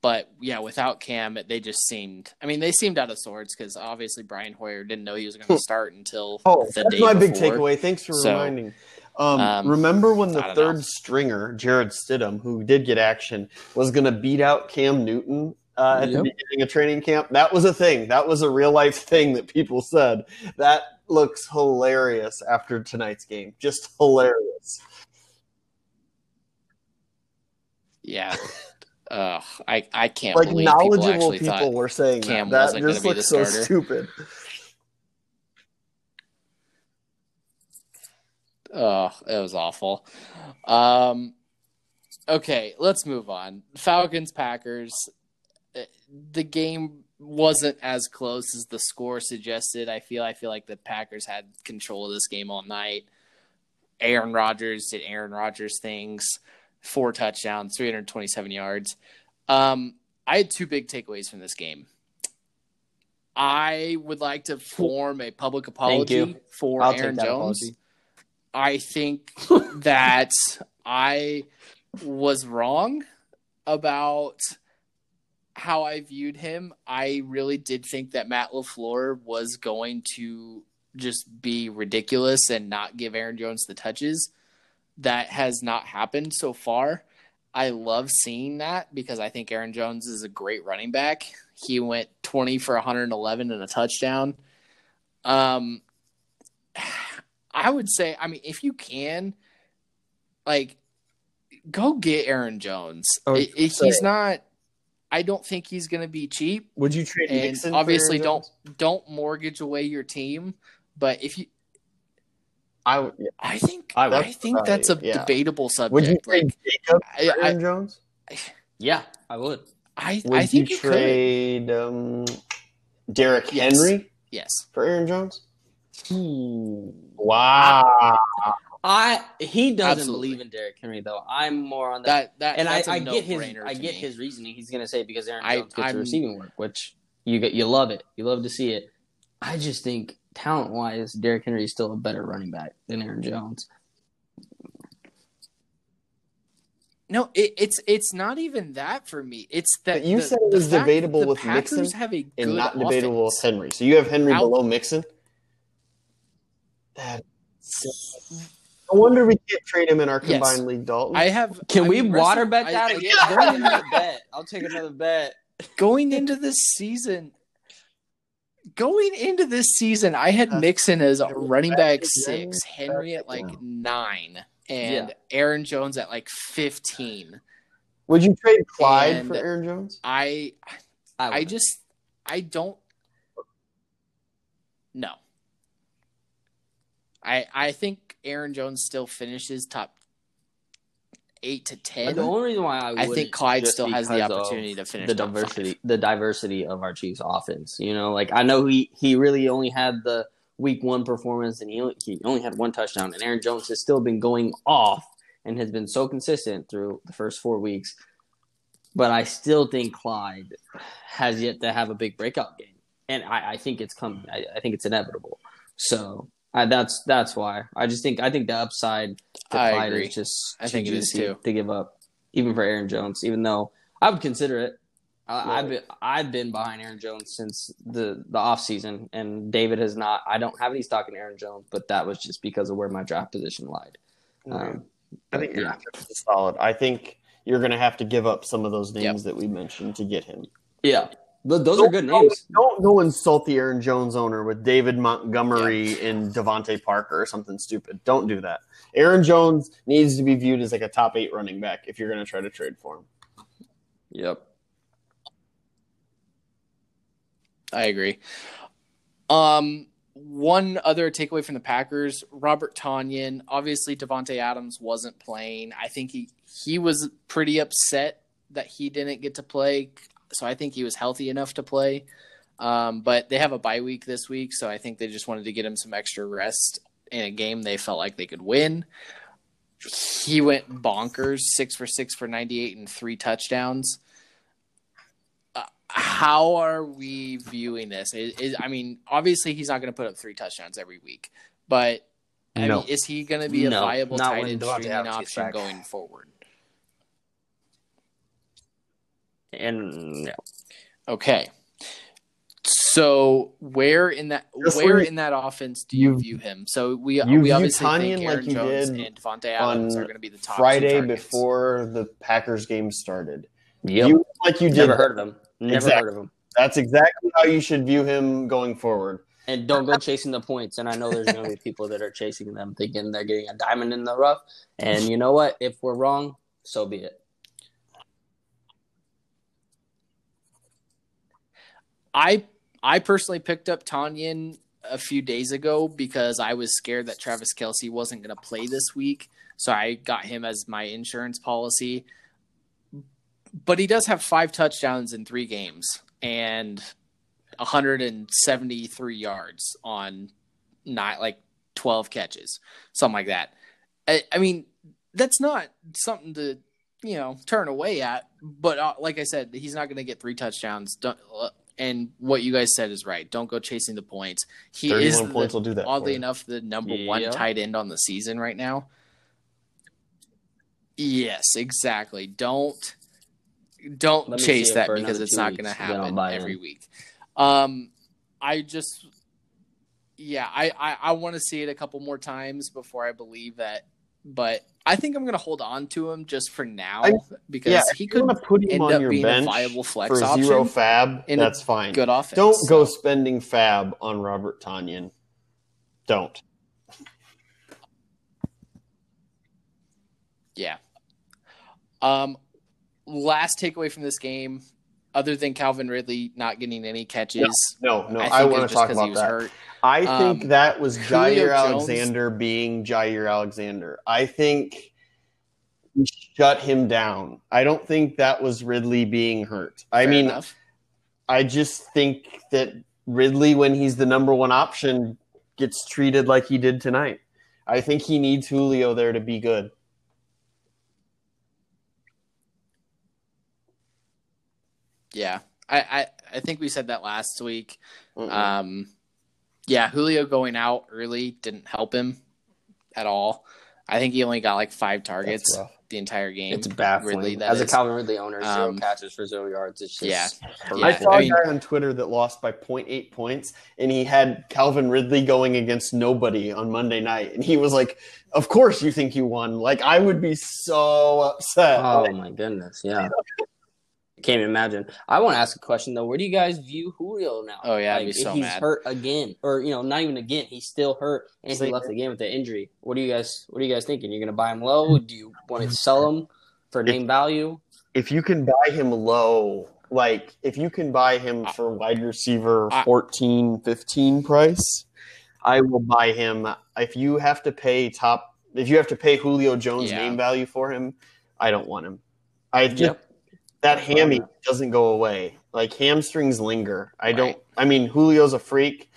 S1: but yeah, without Cam, they just seemed. I mean, they seemed out of sorts because obviously Brian Hoyer didn't know he was going to start until
S4: Oh,
S1: the
S4: that's
S1: day
S4: my big takeaway. Thanks for
S1: So,
S4: reminding. Um,
S1: um,
S4: remember when the third
S1: know.
S4: stringer, Jarrett Stidham, who did get action, was going to beat out Cam Newton uh, at the beginning of training camp? That was a thing. That was a real life thing that people said. That looks hilarious after tonight's game. Just hilarious.
S1: Yeah. Ugh, I I can't
S4: Like
S1: believe people
S4: knowledgeable
S1: actually
S4: people, were saying
S1: Cam
S4: that. That just looks so
S1: starter.
S4: stupid.
S1: Oh, it was awful. Um, okay, let's move on. Falcons Packers. Uh, The game wasn't as close as the score suggested. I feel. I feel like the Packers had control of this game all night. Aaron Rodgers did Aaron Rodgers things. Four touchdowns, 327 yards. Um, I had two big takeaways from this game. I would like to form a public apology for
S6: I'll
S1: Aaron Jones.
S6: apology.
S1: I think that I was wrong about how I viewed him. I really did think that Matt LaFleur was going to just be ridiculous and not give Aaron Jones the touches. That has not happened so far. I love seeing that because I think Aaron Jones is a great running back. He went 20 for 111 and a touchdown. Um, I would say, I mean, if you can, like, go get Aaron Jones.
S4: I was
S1: I- I- he's not. I don't think he's going to be cheap,
S4: Would you trade
S1: and
S4: Mixon for
S1: obviously don't don't mortgage away your team. But if you,
S4: I
S1: I think
S6: I
S1: I, think
S4: That's
S1: that's a
S4: yeah.
S1: debatable subject.
S4: Would you trade
S1: Like,
S4: Jacob
S1: I-
S4: for
S1: I-
S4: Aaron Jones?
S6: Yeah, I would.
S1: I
S4: Would
S1: I think
S4: you
S1: you, could.
S4: trade um, Derrick
S1: Yes.
S4: Henry
S1: Yes.
S4: for Aaron Jones? Wow.
S6: I he doesn't
S1: Absolutely.
S6: believe in Derrick Henry though. I'm more on that.
S1: That that
S6: and I,
S1: that's a
S6: I get his I get
S1: me.
S6: his reasoning. He's gonna say because Aaron
S1: I-
S6: Jones gets
S1: I'm-
S6: receiving work, which you get you love it. You love to see it. I just think talent wise, Derrick Henry is still a better running back than Aaron Jones.
S1: No, it, it's it's not even that for me. It's that
S4: But you
S1: the-
S4: said it was debatable with
S1: Packers
S4: Mixon
S1: have a
S4: And not debatable with. Henry. So you have Henry
S1: Out-
S4: below Mixon? That no wonder we can't trade him in our
S1: Yes.
S4: combined league, Dalton.
S1: I have.
S6: Can
S1: I
S6: we
S1: mean,
S6: water bet that
S1: I-
S6: again? I'll take another bet. I'll take another bet.
S1: going into this season, going into this season, I had Mixon as a running back
S4: Back
S1: six. Henry at like nine, and Aaron Jones at like fifteen.
S4: Would you trade Clyde
S1: And-
S4: for Aaron Jones?
S1: I
S6: I,
S1: I just I don't no. I I think Aaron Jones still finishes top eight to ten,
S3: the only reason why I,
S1: I think Clyde still has the opportunity to finish
S3: the diversity, the diversity of our Chiefs offense. You know, like I know he he really only had the week one performance and he only, he only had one touchdown, and Aaron Jones has still been going off and has been so consistent through the first four weeks. But I still think Clyde has yet to have a big breakout game, and I, I think it's coming. I, I think it's inevitable. So I, that's that's why I just think I think the upside to
S1: I
S3: Clyde
S1: agree.
S3: is just
S1: I think it is too.
S3: to give up, even for Aaron Jones. Even though I would consider it. I, I've been I've been behind Aaron Jones since the the off season, and David has not. I don't have any stock in Aaron Jones, but that was just because of where my draft position lied. Um,
S4: I think
S3: yeah.
S4: Aaron Jones solid. I think you're going to have to give up some of those names that we mentioned to get him.
S3: yeah, Th- those are good names.
S4: Don't go insult the Aaron Jones owner with David Montgomery and DeVante Parker or something stupid. Don't do that. Aaron Jones needs to be viewed as like a top eight running back if you're going to try to trade for him.
S3: Yep.
S1: I agree. Um, one other takeaway from the Packers: Robert Tonyan. Obviously, Davante Adams wasn't playing. I think he he was pretty upset that he didn't get to play. So I think he was healthy enough to play. Um, but they have a bye week this week, so I think they just wanted to get him some extra rest in a game they felt like they could win. He went bonkers, six for six for ninety eight and three touchdowns how are we viewing this? Is, is I mean, obviously he's not going to put up three touchdowns every week, but I
S4: No.
S1: mean, is he going to be a
S3: No,
S1: viable
S3: not
S1: tight end streaming option
S3: back.
S1: going forward?
S3: And yeah.
S1: Okay, so where in that
S4: Just
S1: where
S4: like
S1: in that offense do you
S4: you-
S1: view him? So we
S4: you
S1: we
S4: view
S1: obviously
S4: Tonyan
S1: think
S4: like
S1: Aaron
S4: you
S1: Jones
S4: did
S1: and Davante Adams
S4: on
S1: are going to be the top
S4: Friday
S1: targets.
S4: before the Packers game started.
S3: Yep.
S4: You like you did.
S3: Never heard of him. Never
S4: Exactly.
S3: heard of him.
S4: That's exactly how you should view him going forward.
S3: And don't go chasing the points. And I know there's going to be people that are chasing them, thinking they're getting a diamond in the rough. And you know what? If we're wrong, so be it.
S1: I I personally picked up Tonyan a few days ago because I was scared that Travis Kelce wasn't going to play this week, so I got him as my insurance policy. But he does have five touchdowns in three games and 173 yards on not like 12 catches, something like that. I, I mean, that's not something to you know turn away at. But uh, like I said, he's not going to get three touchdowns. Don't, and what you guys said is right. Don't go chasing the points. He is
S4: 31 points will do that.
S1: oddly enough the number one
S3: Yeah.
S1: tight end on the season right now. Yes, exactly. Don't don't chase that because it's not going to happen every
S3: in.
S1: week. Um, I just, yeah, I I, I want to see it a couple more times before I believe that. But I think I'm going to hold on to him just for now
S4: I-
S1: because
S4: Yeah,
S1: he could
S4: put him
S1: end
S4: on
S1: up
S4: your
S1: being a viable flex
S4: for
S1: option
S4: zero fab, that's fine.
S1: good offense.
S4: Don't go spending fab on Robert Tonyan. Don't.
S1: Yeah. Um, last takeaway from this game, other than Calvin Ridley not getting any catches,
S4: No, no,
S1: I,
S4: I,
S1: think
S4: want to talk about that.
S1: hurt.
S4: I think
S1: Um,
S4: that was
S1: Julio
S4: Jaire
S1: Jones-
S4: Alexander being Jaire Alexander. I think we shut him down. I don't think that was Ridley being hurt. I
S1: Fair
S4: mean,
S1: enough.
S4: I just think that Ridley, when he's the number one option, gets treated like he did tonight. I think he needs Julio there to be good.
S1: Yeah, I, I, I think we said that last week.
S4: Mm-mm.
S1: Um, yeah, Julio going out early didn't help him at all. I think he only got like five targets the entire game.
S3: It's baffling.
S1: Ridley, that
S3: As a. Calvin Ridley owner, zero
S1: Um,
S3: catches for zero yards. It's just
S1: yeah. Yeah.
S4: I saw
S1: I
S4: a
S1: mean-
S4: guy on Twitter that lost by 0.8 points, and he had Calvin Ridley going against nobody on Monday night, and he was like, "Of course you think you won." Like I would be so upset.
S3: Oh my goodness, yeah. I can't imagine. I want to ask a question though. Where do you guys view Julio now?
S1: Oh, yeah, I'd
S3: like,
S1: be
S3: if
S1: so
S3: he's
S1: mad.
S3: hurt again, or you know, not even again. He's still hurt, and he left the game with the injury. What do you guys? What are you guys thinking? You're gonna buy him low? Do you want to sell him for name value?
S4: if you can buy him low, like if you can buy him for wide receiver
S1: I-
S4: 14, 15 price, I will buy him. If you have to pay top, if you have to pay Julio Jones
S1: Yeah.
S4: name value for him, I don't want him. I just
S3: Yep.
S4: That hammy doesn't go away. Like hamstrings linger. I don't.
S1: Right.
S4: I mean, Julio's a freak,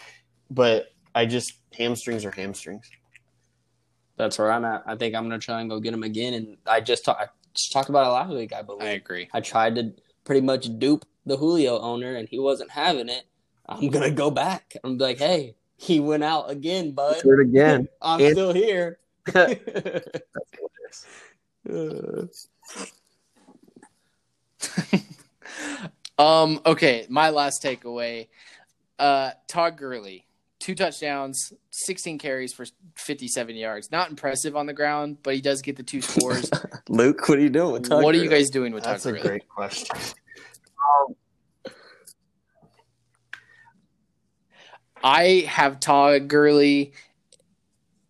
S4: but I just hamstrings are hamstrings.
S3: That's where I'm at. I think I'm gonna try and go get him again. And I just talked I just talked about it last week. I believe
S1: I agree.
S3: I tried to pretty much dupe the Julio owner, and he wasn't having it. I'm gonna go back. I'm like, hey, he went out again, bud.
S4: Do it again.
S3: I'm
S4: And-
S3: still here.
S1: Um, okay, my last takeaway. Uh Todd Gurley, two touchdowns, 16 carries for 57 yards. Not impressive on the ground, but he does get the two scores.
S3: Luke, what are you doing with Tucker?
S1: what are you guys doing with Todd
S4: That's a great question.
S1: I have Todd Gurley,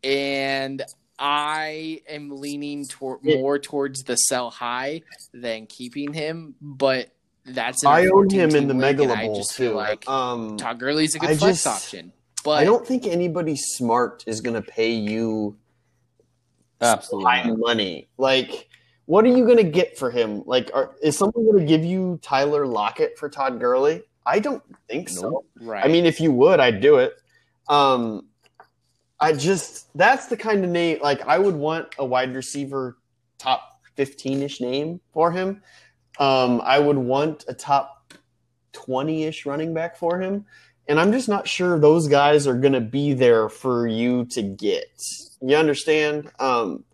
S1: and I am leaning toward more towards the sell high than keeping him. But that's in a
S4: I own him in the Mega
S1: I
S4: Bowl
S1: just feel
S4: too.
S1: like
S4: um,
S1: Todd Gurley's a good
S4: I
S1: flex
S4: just-
S1: option. But
S4: I don't think anybody smart is going to pay you
S3: Absolutely.
S4: high money. Like, what are you going to get for him? Like, are, is someone going to give you Tyler Lockett for Todd Gurley? I don't think so.
S1: right.
S4: I mean, if you would, I'd do it. Um, I just that's the kind of name like I would want a wide receiver top fifteen ish name for him. Um, I would want a top twenty ish running back for him, and I'm just not sure those guys are going to be there for you to get. You understand? Um,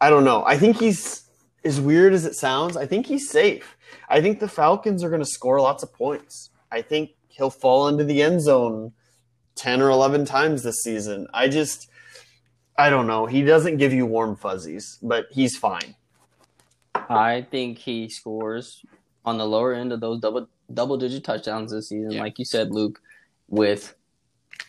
S4: I don't know. I think he's as weird as it sounds. I think he's safe. I think the Falcons are going to score lots of points. I think he'll fall into the end zone 10 or 11 times this season. I just, I don't know. He doesn't give you warm fuzzies, but he's fine.
S3: I think he scores on the lower end of those double double digit touchdowns this season,
S1: Yeah.
S3: like you said, Luke, with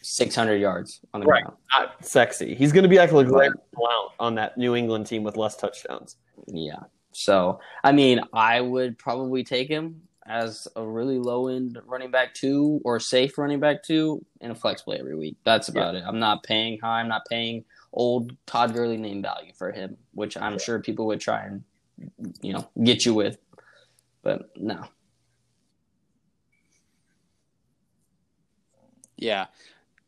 S3: 600 yards on the
S4: Right.
S3: ground.
S4: Not sexy. He's going to be like LeGarrette Blount on that New England team with less touchdowns.
S3: Yeah. So, I mean, I would probably take him as a really low end running back two or safe running back two in a flex play every week. That's about it. I'm not paying high. I'm not paying old Todd Gurley name value for him, which I'm sure people would try and, you know, get you with. But no.
S1: Yeah.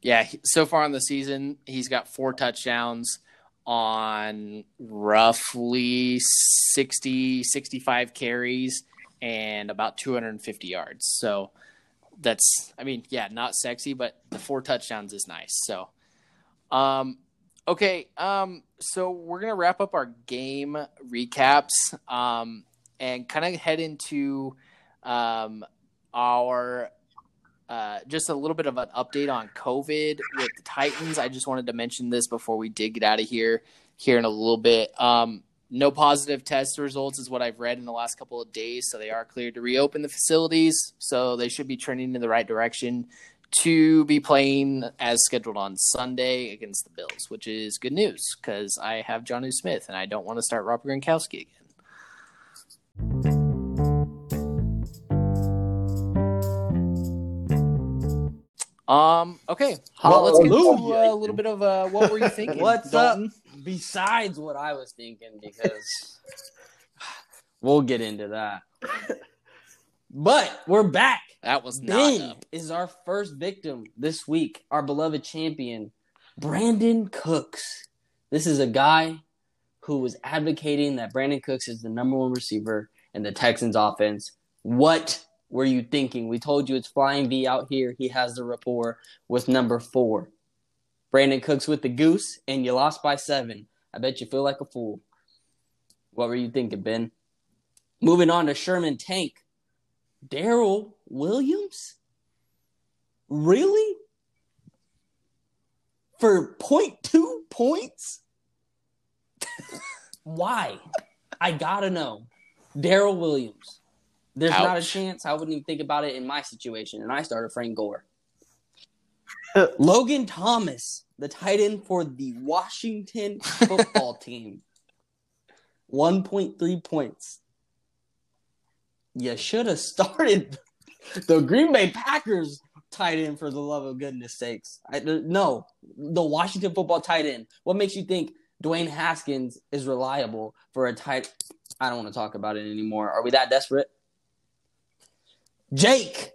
S1: Yeah. So far in the season, he's got four touchdowns on roughly 60, 65 carries and about 250 yards. So that's, I mean, yeah, not sexy, but the four touchdowns is nice. So, um, okay. Um, so we're to wrap up our game recaps, um, and kind of head into, um, our uh, just a little bit of an update on COVID with the Titans. I just wanted to mention this before we did get out of here here in a little bit. Um, no positive test results is what I've read in the last couple of days, so they are cleared to reopen the facilities. So they should be trending in the right direction to be playing as scheduled on Sunday against the Bills, which is good news because I have Jonnu Smith and I don't want to start Robert Gronkowski again. Um. Okay. Well, let's get
S3: Hallelujah.
S1: uh, a little bit of uh, what were you thinking?
S3: What's
S1: Dalton?
S3: Besides what I was thinking, because we'll get into that. But we're back.
S1: That was not up.
S3: is our first victim this week, our beloved champion, Brandin Cooks. This is a guy who was advocating that Brandin Cooks is the number one receiver in the Texans offense. What were you thinking? We told you it's flying V out here. He has the rapport with number four. Brandin Cooks with the goose, and you lost by seven. I bet you feel like a fool. What were you thinking, Ben? Moving on to Sherman Tank. Darrel Williams? Really? For 0.2 points? Why? I gotta know. Darrel Williams. There's not a chance I wouldn't even think about it in my situation, and I started Frank Gore. Logan Thomas, the tight end for the Washington football team. 1.3 points. You should have started the Green Bay Packers tight end for the love of goodness sakes. I, no, the Washington football tight end. What makes you think Dwayne Haskins is reliable for a tight? I don't want to talk about it anymore. Are we that desperate? Jake,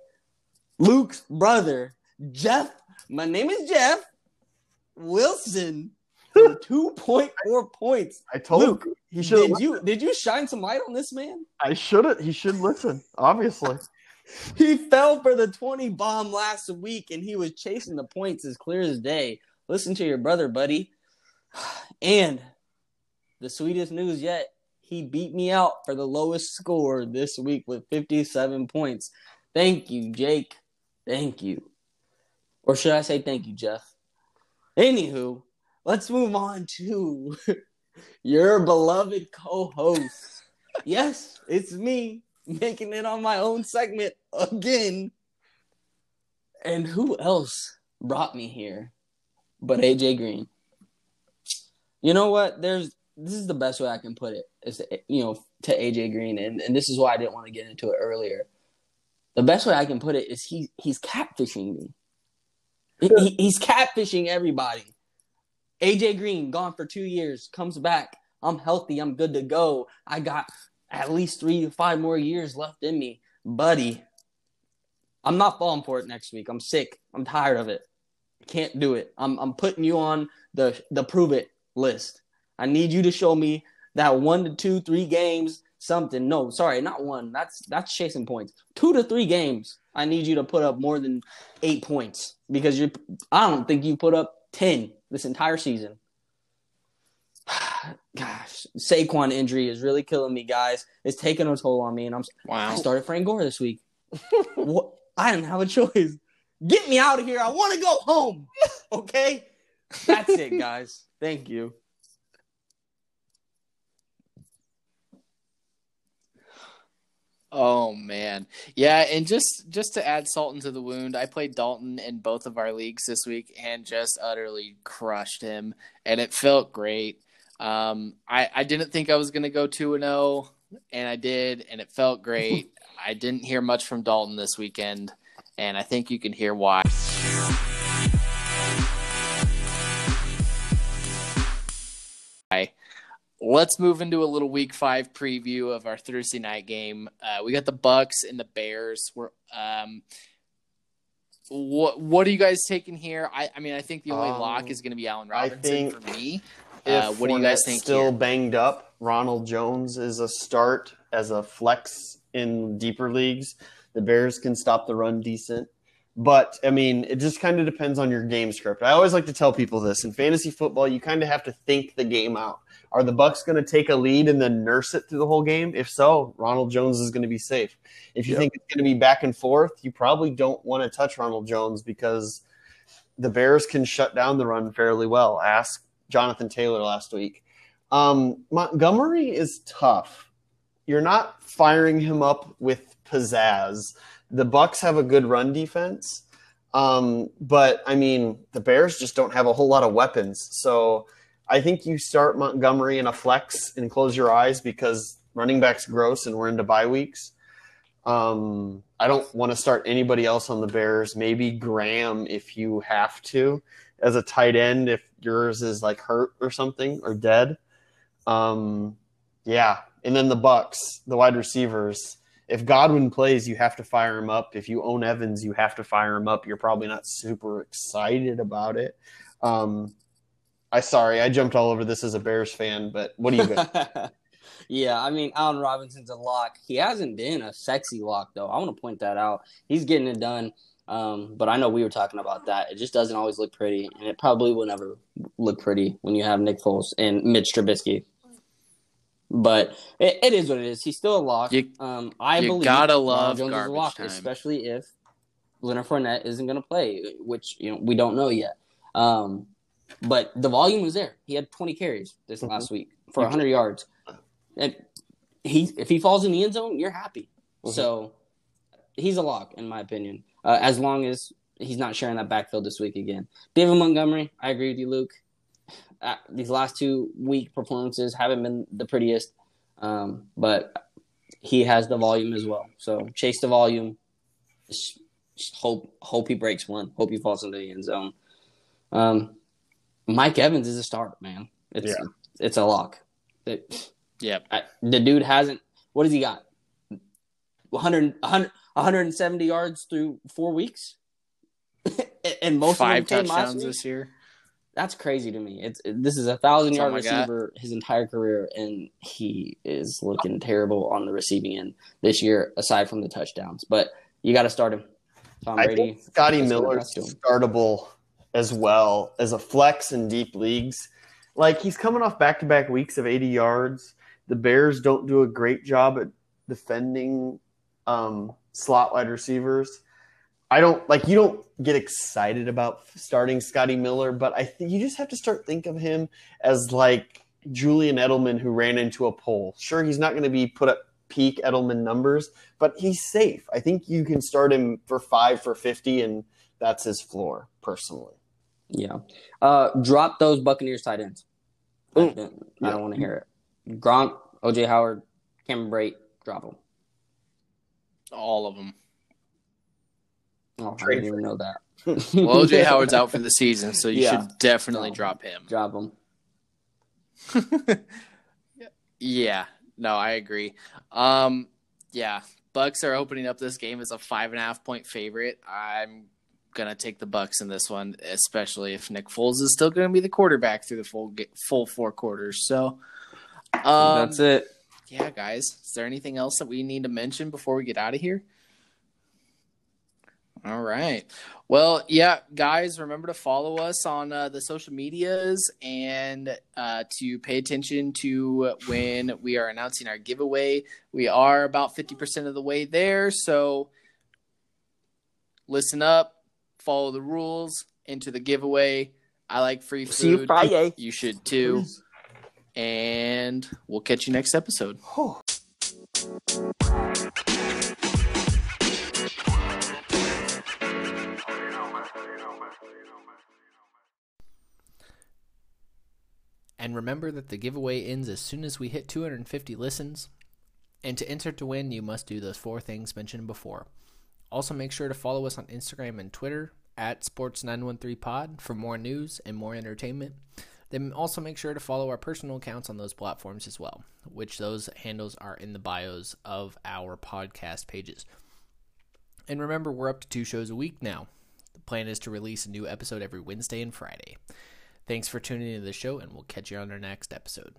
S3: Luke's brother, Jeff. My name is Jeff Wilson. Two point four points.
S4: I told
S3: Luke,
S4: him he should.
S3: Did you did you shine some light on this man?
S4: I should. have He should listen. Obviously.
S3: He fell for the 20 bomb last week and he was chasing the points as clear as day. Listen to your brother, buddy. And the sweetest news yet, he beat me out for the lowest score this week with 57 points. Thank you, Jake. Thank you. Or should I say thank you, Jeff? Anywho, let's move on to your beloved co host. yes, it's me making it on my own segment again. And who else brought me here but AJ Green? You know what? There's this is the best way I can put it. Is you know to AJ Green, and, and this is why I didn't want to get into it earlier. The best way I can put it is he he's catfishing me. He, he- he's catfishing everybody. AJ Green gone for two years, comes back. I'm healthy. I'm good to go. I got at least three to five more years left in me, buddy. I'm not falling for it next week. I'm sick. I'm tired of it. Can't do it. I'm I'm putting you on the the prove it list. I need you to show me that one to two, three games, something. No, sorry, not one. That's that's chasing points. Two to three games. I need you to put up more than eight points because you. I don't think you put up ten this entire season. Gosh, Saquon injury is really killing me, guys. It's taking a toll on me, and I'm. I started Frank Gore this week. what? I didn't have a choice. Get me out of here. I want to go home. Okay, that's it, guys. Thank you.
S1: Oh man, yeah, and just just to add salt into the wound, I played Dalton in both of our leagues this week and just utterly crushed him, and it felt great. Um, I I didn't think I was gonna go two and zero, and I did, and it felt great. I didn't hear much from Dalton this weekend, and I think you can hear why. Let's move into a little week five preview of our Thursday night game. Uh, we got the Bucs and the Bears. We're um, what what are you guys taking here? I, I mean, I think the only
S4: Um,
S1: lock is going to be Allen
S4: I
S1: Robinson
S4: think
S1: for me. Uh, what do you guys think
S4: Still
S1: here?
S4: banged up. Ronald Jones is a start as a flex in deeper leagues. The Bears can stop the run decent. But I mean, it just kind of depends on your game script. I always like to tell people this in fantasy football, you kind of have to think the game out. Are the Bucs going to take a lead and then nurse it through the whole game? If so, Ronald Jones is going to be safe. If you
S1: Yep.
S4: think it's going to be back and forth, you probably don't want to touch Ronald Jones because the Bears can shut down the run fairly well. Ask Jonathan Taylor last week. Um, Montgomery is tough. You're not firing him up with pizzazz. The Bucs have a good run defense, um, but I mean the Bears just don't have a whole lot of weapons. So I think you start Montgomery in a flex and close your eyes because running backs gross and we're into bye weeks. Um, I don't want to start anybody else on the Bears. Maybe Graham if you have to as a tight end if yours is like hurt or something or dead. Um, yeah, and then the Bucs, the wide receivers. If Godwin plays, you have to fire him up. If you own Evans, you have to fire him up. You're probably not super excited about it. Um, I sorry, I jumped all over this as a Bears fan, but what do you got?
S3: yeah, I mean, Allen Robinson's a lock. He hasn't been a sexy lock, though. I want to point that out. He's getting it done. Um, but I know we were talking about that. It just doesn't always look pretty, and it probably will never look pretty when you have Nick Foles and Mitch Trubisky. But it, it is what it is. He's still a lock.
S1: You-
S3: um, I
S1: you
S3: believe
S1: gotta
S3: Ronald
S1: love
S3: Jones is a lock,
S1: time.
S3: especially if Leonard Fournette isn't going to play, which you know we don't know yet. Um, but the volume was there. He had 20 carries this
S4: Mhm.
S3: last week for 100 yards. And he, if he falls in the end zone, you're happy.
S4: Mhm.
S3: So he's a lock, in my opinion, uh, as long as he's not sharing that backfield this week again. David Montgomery, I agree with you, Luke. Uh, these last two week performances haven't been the prettiest, um, but he has the volume as well. So chase the volume. Just Just hope hope he breaks one. Hope he falls into the end zone. Um, Mike Evans is a start, man. It's
S4: Yeah.
S3: it's a lock. It,
S1: Yep.
S3: I, the dude hasn't. What has he got? 100, 100 170 yards through four weeks, and most
S1: Five
S3: of them came last
S1: touchdowns this year.
S3: That's crazy to me. It's it- this is a thousand yard
S1: I got.
S3: receiver his entire career, and he is looking terrible on the receiving end this year. Aside from the touchdowns, but you got to start him. Tom
S4: I
S3: Brady.
S4: think Scotty
S3: That's what
S4: Miller's startable as well as a flex in deep leagues. Like he's coming off back to back weeks of 80 yards. The Bears don't do a great job at defending um, slot wide receivers. I don't like you don't get excited about starting Scotty Miller, but I think you just have to start think of him as like Julian Edelman who ran into a pole. Sure, he's not going to be put up peak Edelman numbers, but he's safe. I think you can start him for five for fifty, and that's his floor personally.
S3: Yeah. Uh, drop those Buccaneers tight ends. I don't, I don't want to hear it. Gronk, OJ Howard, Cameron Brate, drop them.
S1: All of them.
S3: Oh, I didn't even know that.
S1: Well, OJ Howard's out for the season, so you
S3: Yeah.
S1: should definitely
S3: No.
S1: drop him.
S3: Drop him.
S1: Yeah, no, I agree. Um, yeah, Bucs are opening up this game as a five and a half point favorite. I'm gonna take the Bucs in this one, especially if Nick Foles is still gonna be the quarterback through the full full four quarters. So, um,
S3: That's it.
S1: Yeah, guys, is there anything else that we need to mention before we get out of here? All right. Well, yeah, guys, remember to follow us on uh, the social medias and uh, to pay attention to when we are announcing our giveaway. We are about 50% of the way there. So listen up, follow the rules, into the giveaway. I like free food.
S3: See you Friday.
S1: You should too. And we'll catch you next episode. And remember that the giveaway ends as soon as we hit 250 listens. And to enter to win, you must do those four things mentioned before. Also, make sure to follow us on Instagram and Twitter at Sports913Pod for more news and more entertainment. Then also make sure to follow our personal accounts on those platforms as well, which those handles are in the bios of our podcast pages. And remember, we're up to two shows a week now. The plan is to release a new episode every Wednesday and Friday. Thanks for tuning into the show, and we'll catch you on our next episode.